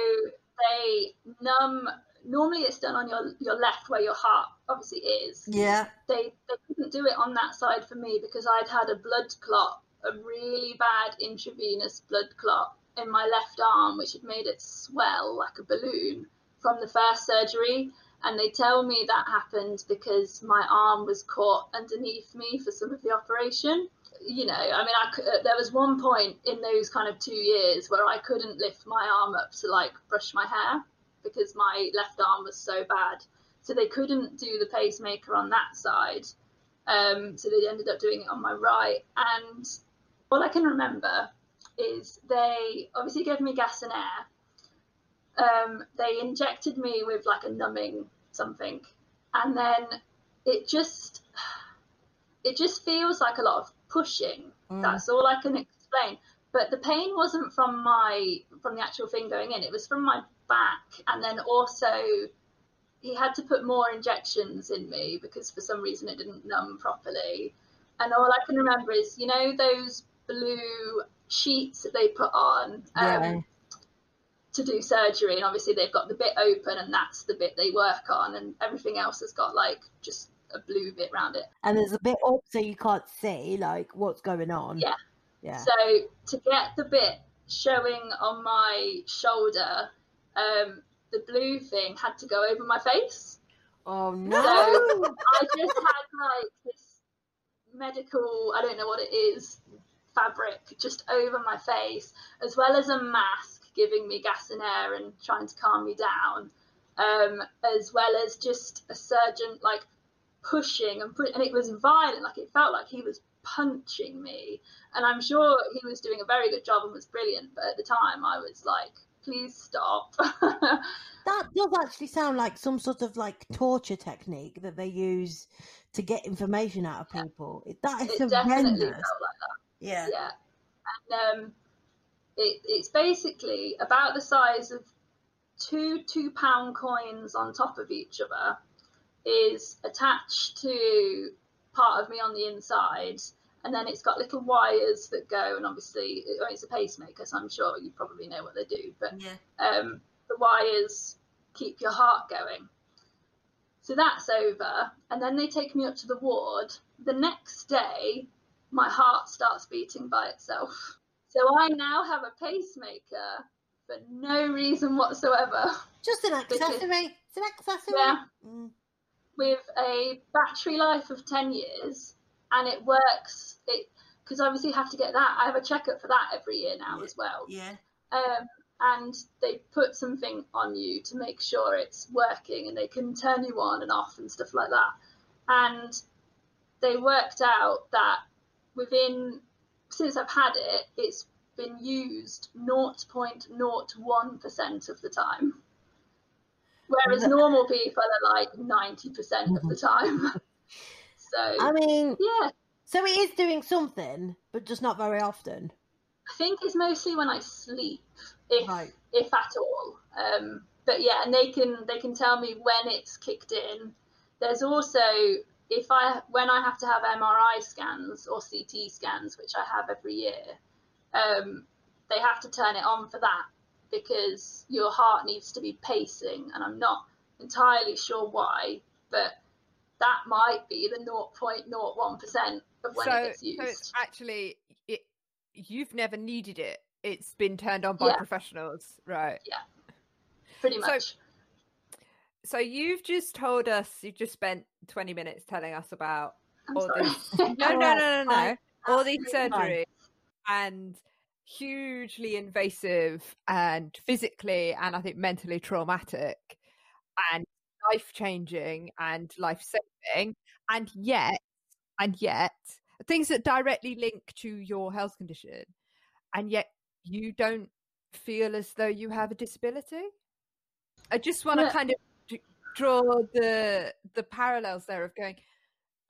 they numb normally it's done on your your left where your heart obviously is. Yeah. they they couldn't do it on that side for me because i'd had a blood clot a really bad intravenous blood clot in my left arm which had made it swell like a balloon from the first surgery. And they tell me that happened because my arm was caught underneath me for some of the operation. You know i mean I cou- uh, there was one point in those kind of two years where i couldn't lift my arm up to like brush my hair because my left arm was so bad. So they couldn't do the pacemaker on that side. Um, so they ended up doing it on my right. And all i can remember is they obviously gave me gas and air. Um, they injected me with like a numbing something. And then it just it just feels like a lot of pushing. Mm. that's all i can explain. But the pain wasn't from my from the actual thing going in. It was from my back and then also he had to put more injections in me because for some reason it didn't numb properly and all i can remember is you know those blue sheets that they put on um, Yeah. to do surgery and obviously they've got the bit open and that's the bit they work on and everything else has got like just a blue bit around it And there's a bit up so you can't see like what's going on. Yeah. Yeah. So to get the bit showing on my shoulder, um, the blue thing had to go over my face. oh no. I just had like this medical, I don't know what it is, fabric just over my face, as well as a mask giving me gas and air and trying to calm me down, um, as well as just a surgeon like pushing and put, and it was violent, like it felt like he was punching me, and I'm sure he was doing a very good job and was brilliant, but at the time I was like, please stop. That does actually sound like some sort of like torture technique that they use to get information out of people. It, that is it horrendous. like that. Yeah. Yeah. And um, it, it's basically about the size of two two pound coins on top of each other is attached to part of me on the inside. And then it's got little wires that go, and obviously it's a pacemaker, so I'm sure you probably know what they do. But Yeah. um, the wires keep your heart going. So that's over, and then they take me up to the ward. The next day, my heart starts beating by itself. So I now have a pacemaker for no reason whatsoever, Just an accessory. It's an accessory. Yeah. Mm. with a battery life of 10 years, and it works. It because obviously you have to get that. I have a checkup for that every year now Yeah. as well. Yeah. um, and they put something on you to make sure it's working and they can turn you on and off and stuff like that and they worked out that within since i've had it it's been used 0.01% of the time whereas normal people are like 90% of the time so I mean, yeah so it is doing something, but just not very often. i think it's mostly when i sleep if Right. if at all. Um, but yeah, and they can they can tell me when it's kicked in. There's also if I when I have to have MRI scans or CT scans, which I have every year, um, they have to turn it on for that because your heart needs to be pacing, and I'm not entirely sure why, but that might be the 0.01% of when so, it gets used. so it's actually it, you've never needed it. It's been turned on by Yeah. professionals, right? Yeah, pretty so- much. So you've just told us you've just spent 20 minutes telling us about I'm all sorry. this no no no no no all these surgeries and hugely invasive and physically and I think mentally traumatic and life changing and life saving and yet and yet things that directly link to your health condition and yet you don't feel as though you have a disability i just want to Yeah. kind of d- draw the the parallels there of going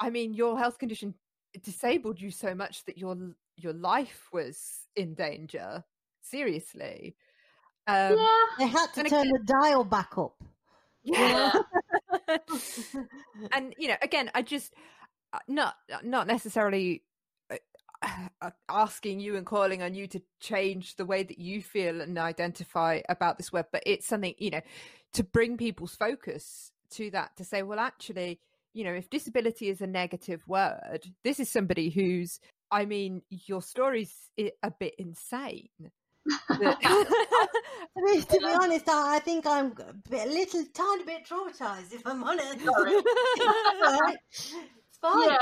i mean your health condition disabled you so much that your your life was in danger seriously um yeah. They had to And turn the dial back up. Yeah. And you know again i just uh, not not necessarily uh, uh, asking you and calling on you to change the way that you feel and identify about this web but it's something you know to bring people's focus to that to say well actually you know if disability is a negative word this is somebody who's i mean your story's a bit insane That- To be, to be honest, I, I think I'm a little tiny bit traumatized, if I'm honest. Sorry. Right? It's fine. Yeah,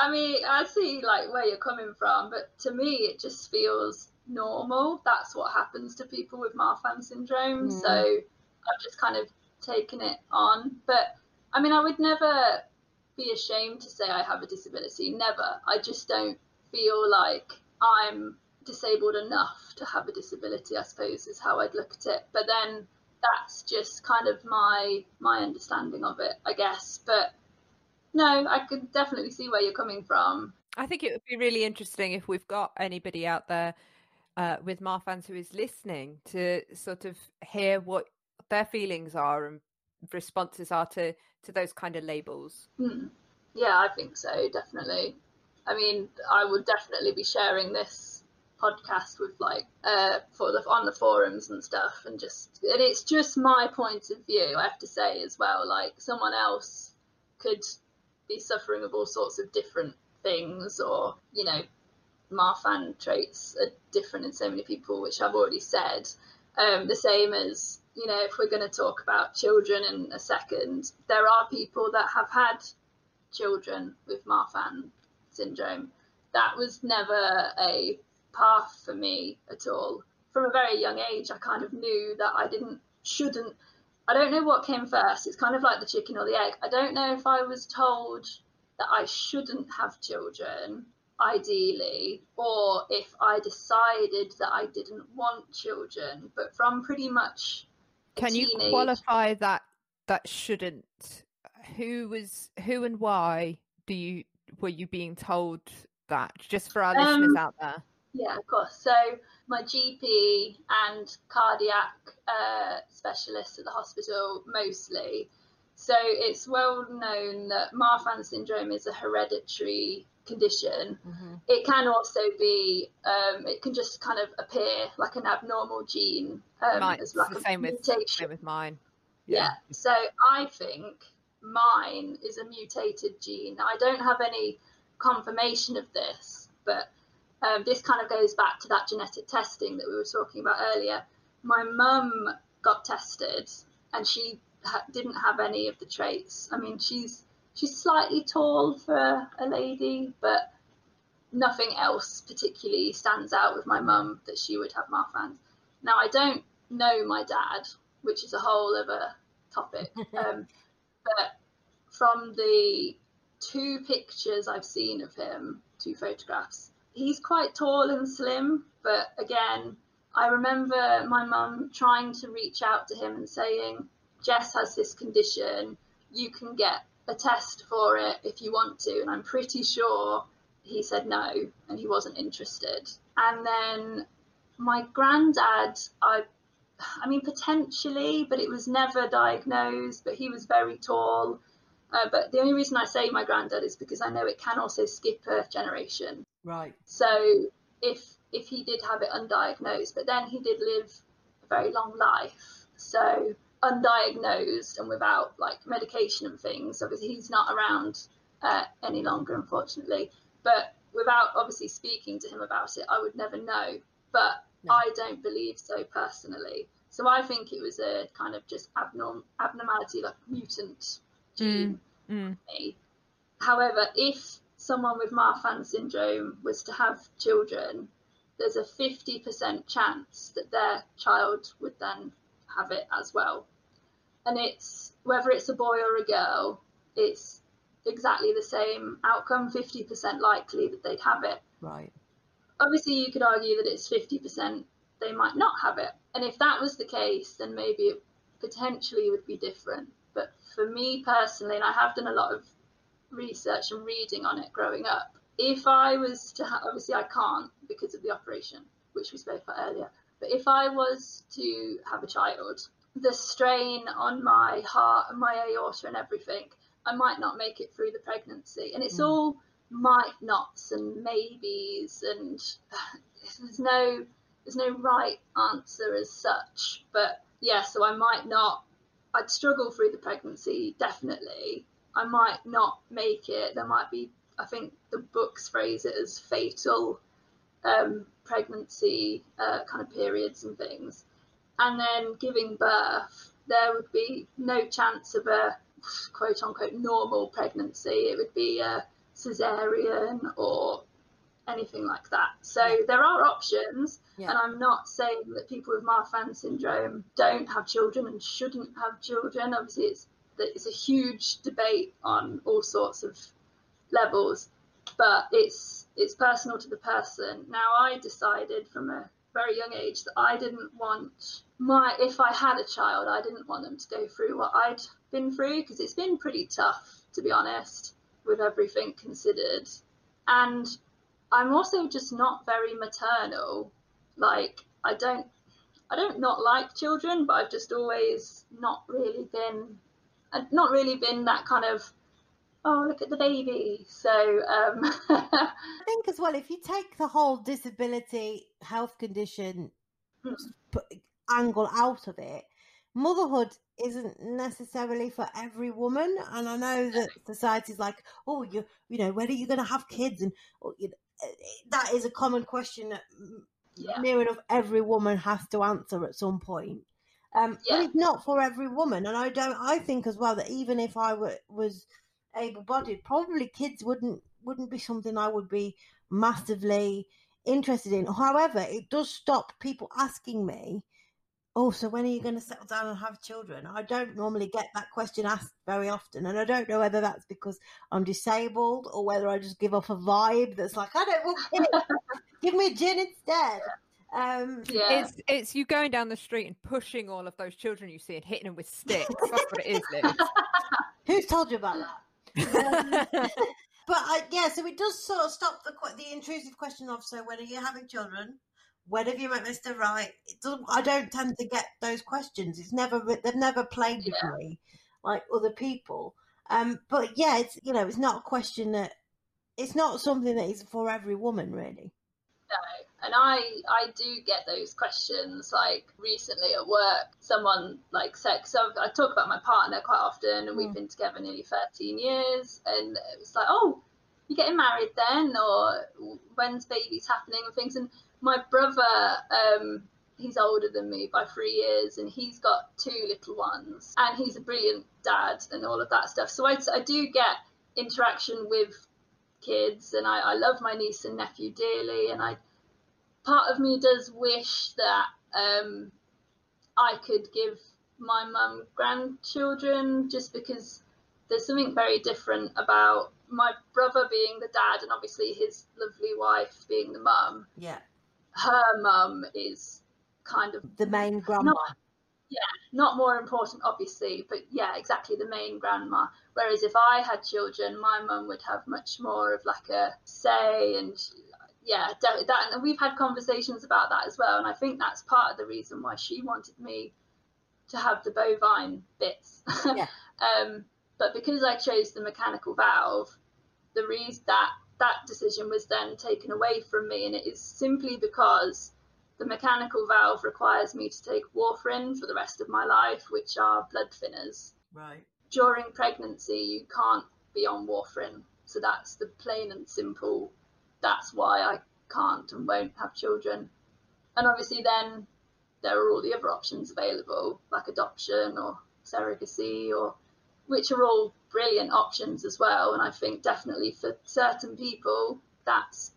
I mean, I see like where you're coming from, but to me, it just feels normal. That's what happens to people with Marfan syndrome. Mm. So I've just kind of taken it on. But I mean, I would never be ashamed to say I have a disability. Never. I just don't feel like I'm disabled enough to have a disability. I suppose is how I'd look at it. But then that's just kind of my my understanding of it, I guess. But no, I could definitely see where you're coming from. I think it would be really interesting if we've got anybody out there uh, with Marfans who is listening to sort of hear what their feelings are and responses are to to those kind of labels. Hmm. Yeah, I think so, definitely. I mean, I would definitely be sharing this podcast with like uh for the on the forums and stuff and just and it's just my point of view, I have to say as well. Like someone else could be suffering of all sorts of different things or, you know, Marfan traits are different in so many people, which I've already said. Um, the same as, you know, if we're going to talk about children in a second, there are people that have had children with Marfan syndrome. That was never a path for me at all. From a very young age, I kind of knew that I didn't, shouldn't, I don't know what came first. It's kind of like the chicken or the egg. I don't know if I was told that I shouldn't have children, ideally, or if I decided that I didn't want children. But from pretty much Can you teenage- qualify that that shouldn't? Who was who and why do you were you being told that? Just for our listeners Um, out there. Yeah, of course. So my GP and cardiac uh, specialist at the hospital mostly. So it's well known that Marfan syndrome is a hereditary condition. It can also be, um, it can just kind of appear like an abnormal gene um, Mine, as like the a same with mutation. same with mine. Yeah. So I think mine is a mutated gene. I don't have any confirmation of this, but um, this kind of goes back to that genetic testing that we were talking about earlier. My mum got tested and she ha- didn't have any of the traits. I mean, she's she's slightly tall for a, lady, but nothing else particularly stands out with my mum that she would have Marfan's. Now, I don't know my dad, which is a whole other topic. Um, but from the two pictures I've seen of him, two photographs, he's quite tall and slim. But again, I remember my mum trying to reach out to him and saying, Jess has this condition, you can get a test for it if you want to. And I'm pretty sure he said no and he wasn't interested. And then my granddad, I I mean, potentially, but it was never diagnosed. But he was very tall. Uh, but the only reason I say my granddad is because I know it can also skip a generation. Right. So if if he did have it undiagnosed, but then he did live a very long life. So undiagnosed and without like medication and things, obviously he's not around uh, any longer, unfortunately. But without obviously speaking to him about it, I would never know. But No. I don't believe so personally. So I think it was a kind of just abnorm- abnormality, like mutant gene Mm. me. However, if someone with Marfan syndrome was to have children, there's a 50% chance that their child would then have it as well. And it's whether it's a boy or a girl, it's exactly the same outcome 50% likely that they'd have it. Right. Obviously, you could argue that it's 50% they might not have it. And if that was the case, then maybe it potentially would be different. But for me personally, and I have done a lot of research and reading on it growing up, if I was to have, obviously I can't because of the operation, which we spoke about earlier, but if I was to have a child, the strain on my heart and my aorta and everything, I might not make it through the pregnancy. And it's Mm. all might nots and maybes and there's no there's no right answer as such. But yeah, so I might not I'd struggle through the pregnancy, definitely. I might not make it. There might be I think the books phrase it as fatal um, pregnancy uh, kind of periods and things. And then giving birth, there would be no chance of a quote unquote normal pregnancy. It would be a cesarean or anything like that. So Yeah. there are options, Yeah. and I'm not saying that people with Marfan syndrome don't have children and shouldn't have children. Obviously, it's it's a huge debate on all sorts of levels, but it's it's personal to the person. Now, I decided from a very young age that I didn't want my if I had a child, I didn't want them to go through what I'd been through because it's been pretty tough, to be honest, with everything considered. And I'm also just not very maternal. Like I don't I don't not like children, but I've just always not really been I've not really been that kind of oh look at the baby. So um I think as well, if you take the whole disability health condition Mm. angle out of it, motherhood isn't necessarily for every woman. And I know that society's like, oh, you you know, when are you going to have kids? And or, you know, eh, that is a common question that yeah. near enough every woman has to answer at some point. Um, Yeah. But it's not for every woman, and I don't. I think as well that even if I were, was able-bodied, probably kids wouldn't wouldn't be something I would be massively interested in. However, it does stop people asking me, "Oh, so when are you going to settle down and have children?" I don't normally get that question asked very often, and I don't know whether that's because I'm disabled or whether I just give off a vibe that's like, "I don't want kids. Give me a gin instead." Um, Yeah. It's it's you going down the street and pushing all of those children you see and hitting them with sticks. That's what it is, Liz. Who's told you about that? Um, but I, yeah, so it does sort of stop the the intrusive question of so when are you having children? When have you met Mr. Right? It doesn't, I don't tend to get those questions. It's never they've never played with me like other people. Um, but yeah, it's you know it's not a question that it's not something that is for every woman really. And I I do get those questions like recently at work. Someone like said so I talk about my partner quite often and we've Mm. been together nearly 13 years and it was like oh you're getting married then or when's babies happening and things. And my brother um he's older than me by three years and he's got two little ones and he's a brilliant dad and all of that stuff. So I, I do get interaction with kids and I, I love my niece and nephew dearly and I part of me does wish that um, I could give my mum grandchildren just because there's something very different about my brother being the dad and obviously his lovely wife being the mum. Yeah, Her mum is kind of the main grandma. Yeah. Not more important, obviously, but yeah, exactly the main grandma. Whereas if I had children, my mum would have much more of like a say, and yeah, that, that and we've had conversations about that as well. And I think that's part of the reason why she wanted me to have the bovine bits. Yeah. um, but because I chose the mechanical valve, the reason that that decision was then taken away from me, and it is simply because the mechanical valve requires me to take warfarin for the rest of my life, which are blood thinners. Right. During pregnancy, you can't be on warfarin. So that's the plain and simple. That's why I can't and won't have children. And obviously, then there are all the other options available, like adoption or surrogacy, or which are all brilliant options as well. And I think definitely for certain people, that's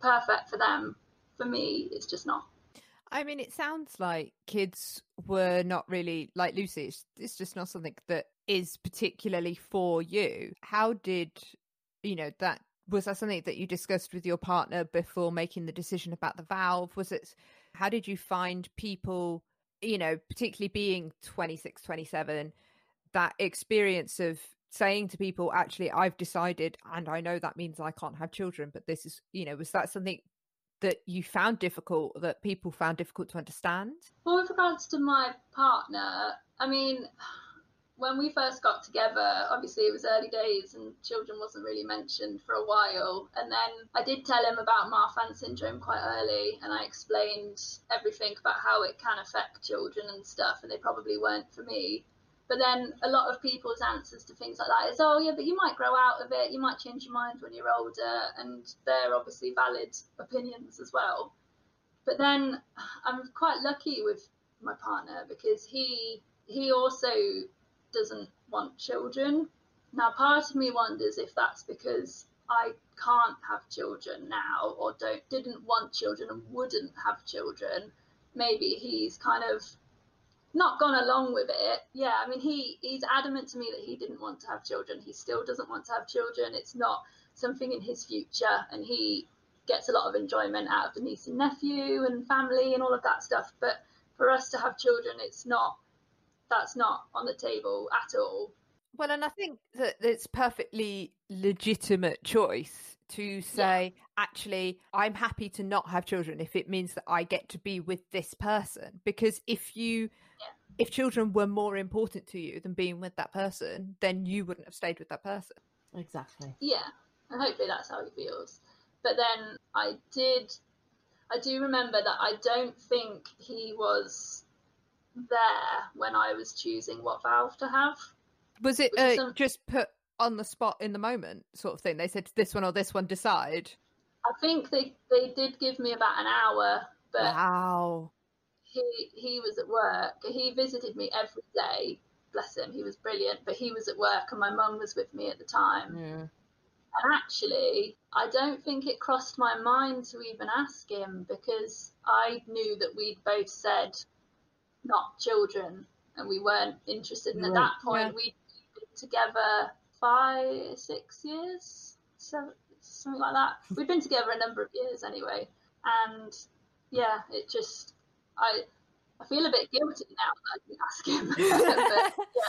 perfect for them. For me, it's just not. I mean, it sounds like kids were not really like Lucy. It's, it's just not something that is particularly for you. How did you know that? Was that something that you discussed with your partner before making the decision about the valve? Was it? How did you find people? You know, particularly being 26, 27, that experience of saying to people, actually, I've decided, and I know that means I can't have children, but this is, you know, was that something that you found difficult that people found difficult to understand? Well, with regards to my partner, I mean, when we first got together, obviously it was early days and children wasn't really mentioned for a while. And then I did tell him about Marfan syndrome quite early and I explained everything about how it can affect children and stuff, and they probably weren't for me. But then a lot of people's answers to things like that is, oh, yeah, but you might grow out of it, you might change your mind when you're older, and they're obviously valid opinions as well. But then I'm quite lucky with my partner because he he also doesn't want children. Now, part of me wonders if that's because I can't have children now, or don't didn't want children and wouldn't have children. Maybe he's kind of not gone along with it. Yeah, I mean, he he's adamant to me that he didn't want to have children. He still doesn't want to have children. It's not something in his future, and he gets a lot of enjoyment out of the niece and nephew and family and all of that stuff. But for us to have children, it's not. That's not on the table at all. Well, and I think that it's perfectly legitimate choice to say, yeah. actually, I'm happy to not have children if it means that I get to be with this person. Because if you if children were more important to you than being with that person, then you wouldn't have stayed with that person. Exactly. Yeah, and hopefully that's how he feels. But then I did, I do remember that I don't think he was there when I was choosing what valve to have. Was it uh, some... just put on the spot in the moment, sort of thing? They said this one or this one, decide. I think they they did give me about an hour, but wow he he was at work. He visited me every day. Bless him, he was brilliant. But he was at work, and my mum was with me at the time. Yeah. And actually, I don't think it crossed my mind to even ask him because I knew that we'd both said not children, and we weren't interested. And right. at that point, yeah. we'd been together five, six years, seven, something like that. We'd been together a number of years anyway, and yeah, it just I I feel a bit guilty now that I didn't ask him. but, yeah.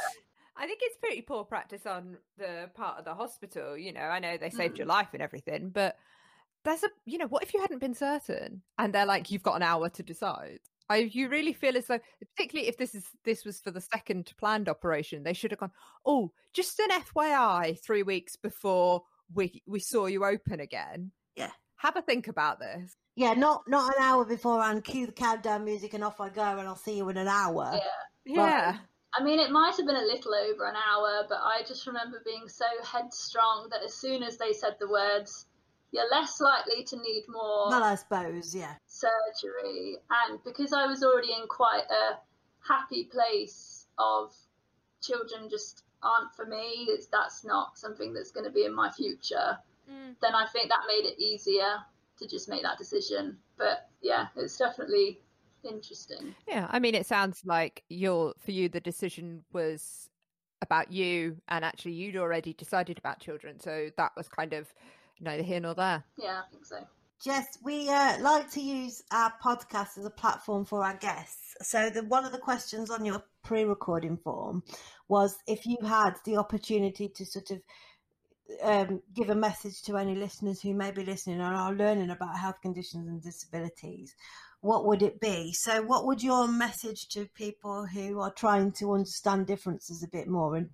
I think it's pretty poor practice on the part of the hospital. You know, I know they saved mm. your life and everything, but there's a, you know, what if you hadn't been certain and they're like, you've got an hour to decide? I, you really feel as though, particularly if this is this was for the second planned operation, they should have gone. Oh, just an FYI, three weeks before we we saw you open again. Yeah, have a think about this. Yeah, not not an hour beforehand. Cue the countdown music and off I go, and I'll see you in an hour. Yeah, yeah. I mean, it might have been a little over an hour, but I just remember being so headstrong that as soon as they said the words, you're less likely to need more. Well, I suppose, yeah. Surgery, and because I was already in quite a happy place of children just aren't for me. It's, that's not something that's going to be in my future. Mm. Then I think that made it easier to just make that decision. But yeah, it's definitely interesting. Yeah, I mean, it sounds like your for you the decision was about you, and actually you'd already decided about children, so that was kind of neither here nor there. Yeah, I think so. Jess, we uh, like to use our podcast as a platform for our guests. So, the, one of the questions on your pre-recording form was if you had the opportunity to sort of um, give a message to any listeners who may be listening and are learning about health conditions and disabilities, what would it be? So, what would your message to people who are trying to understand differences a bit more and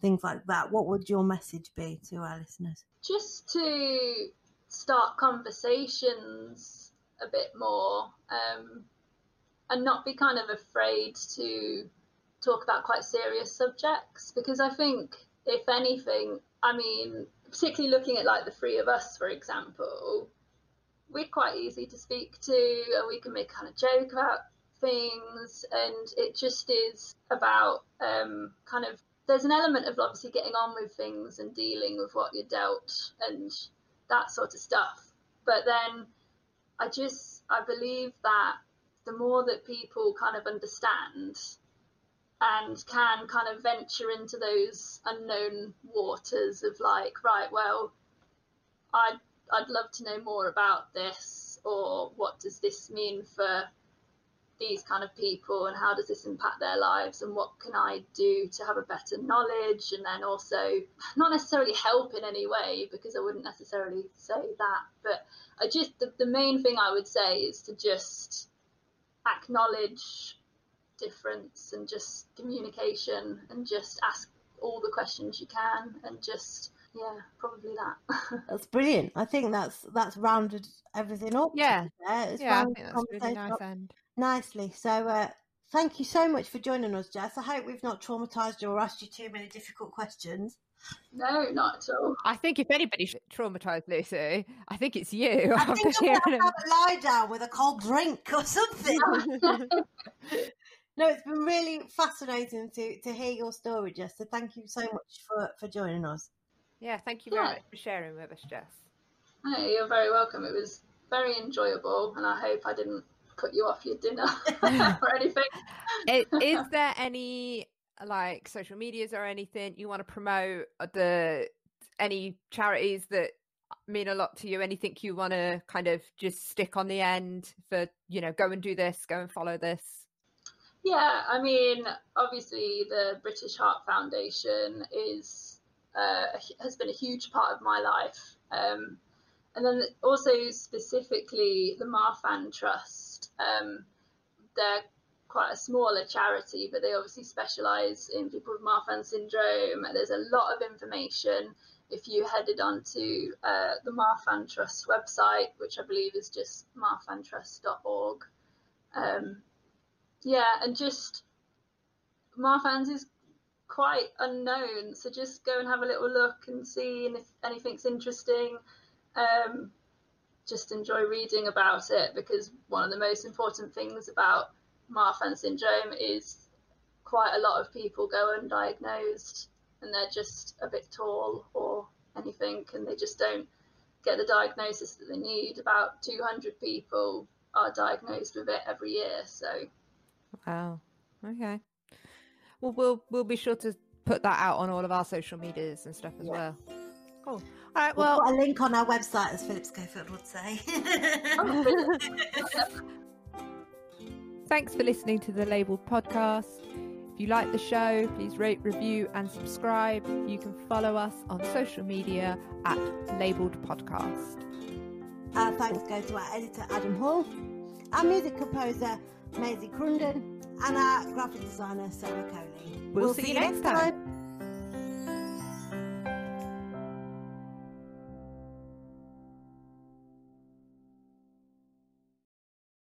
things like that. What would your message be to our listeners? Just to start conversations a bit more um, and not be kind of afraid to talk about quite serious subjects because I think, if anything, I mean, particularly looking at like the three of us, for example, we're quite easy to speak to and we can make kind of joke about things and it just is about um, kind of there's an element of obviously getting on with things and dealing with what you're dealt and that sort of stuff. But then i just i believe that the more that people kind of understand and can kind of venture into those unknown waters of like right well i'd i'd love to know more about this or what does this mean for these kind of people and how does this impact their lives and what can I do to have a better knowledge and then also not necessarily help in any way because I wouldn't necessarily say that but I just the, the main thing I would say is to just acknowledge difference and just communication and just ask all the questions you can and just yeah probably that. That's brilliant. I think that's that's rounded everything up yeah. it's yeah I think that's really nice up. end nicely so uh thank you so much for joining us jess i hope we've not traumatized you or asked you too many difficult questions no not at all i think if anybody traumatized lucy i think it's you i think i'm gonna have a lie down with a cold drink or something no, it's been really fascinating to, to hear your story, Jess. So thank you so much for, for joining us. Yeah, thank you very yeah. much for sharing with us, Jess. Hey, you're very welcome. It was very enjoyable, and I hope I didn't put you off your dinner or anything. Is there any like social medias or anything you want to promote? Uh, the any charities that mean a lot to you? Anything you want to kind of just stick on the end for you know go and do this, go and follow this? Yeah, I mean, obviously, the British Heart Foundation is uh, has been a huge part of my life, um, and then also specifically the Marfan Trust. Um, they're quite a smaller charity, but they obviously specialise in people with Marfan syndrome. There's a lot of information if you headed onto uh, the Marfan Trust website, which I believe is just marfantrust.org. Um, yeah, and just Marfan's is quite unknown, so just go and have a little look and see, if anything's interesting, um, just enjoy reading about it because one of the most important things about Marfan syndrome is quite a lot of people go undiagnosed and they're just a bit tall or anything, and they just don't get the diagnosis that they need. About 200 people are diagnosed with it every year, so Wow. Okay. Well, we'll we'll be sure to put that out on all of our social medias and stuff as yeah. well. Cool. All right. Well, put a link on our website, as Philip Schofield would say. Thanks for listening to the lABLEd Podcast. If you like the show, please rate, review, and subscribe. You can follow us on social media at lABLEd Podcast. Our thanks go to our editor Adam Hull, our music composer Maisy Crunden, and our graphic designer Sarah Coley. We'll, we'll see, see, you next time. time.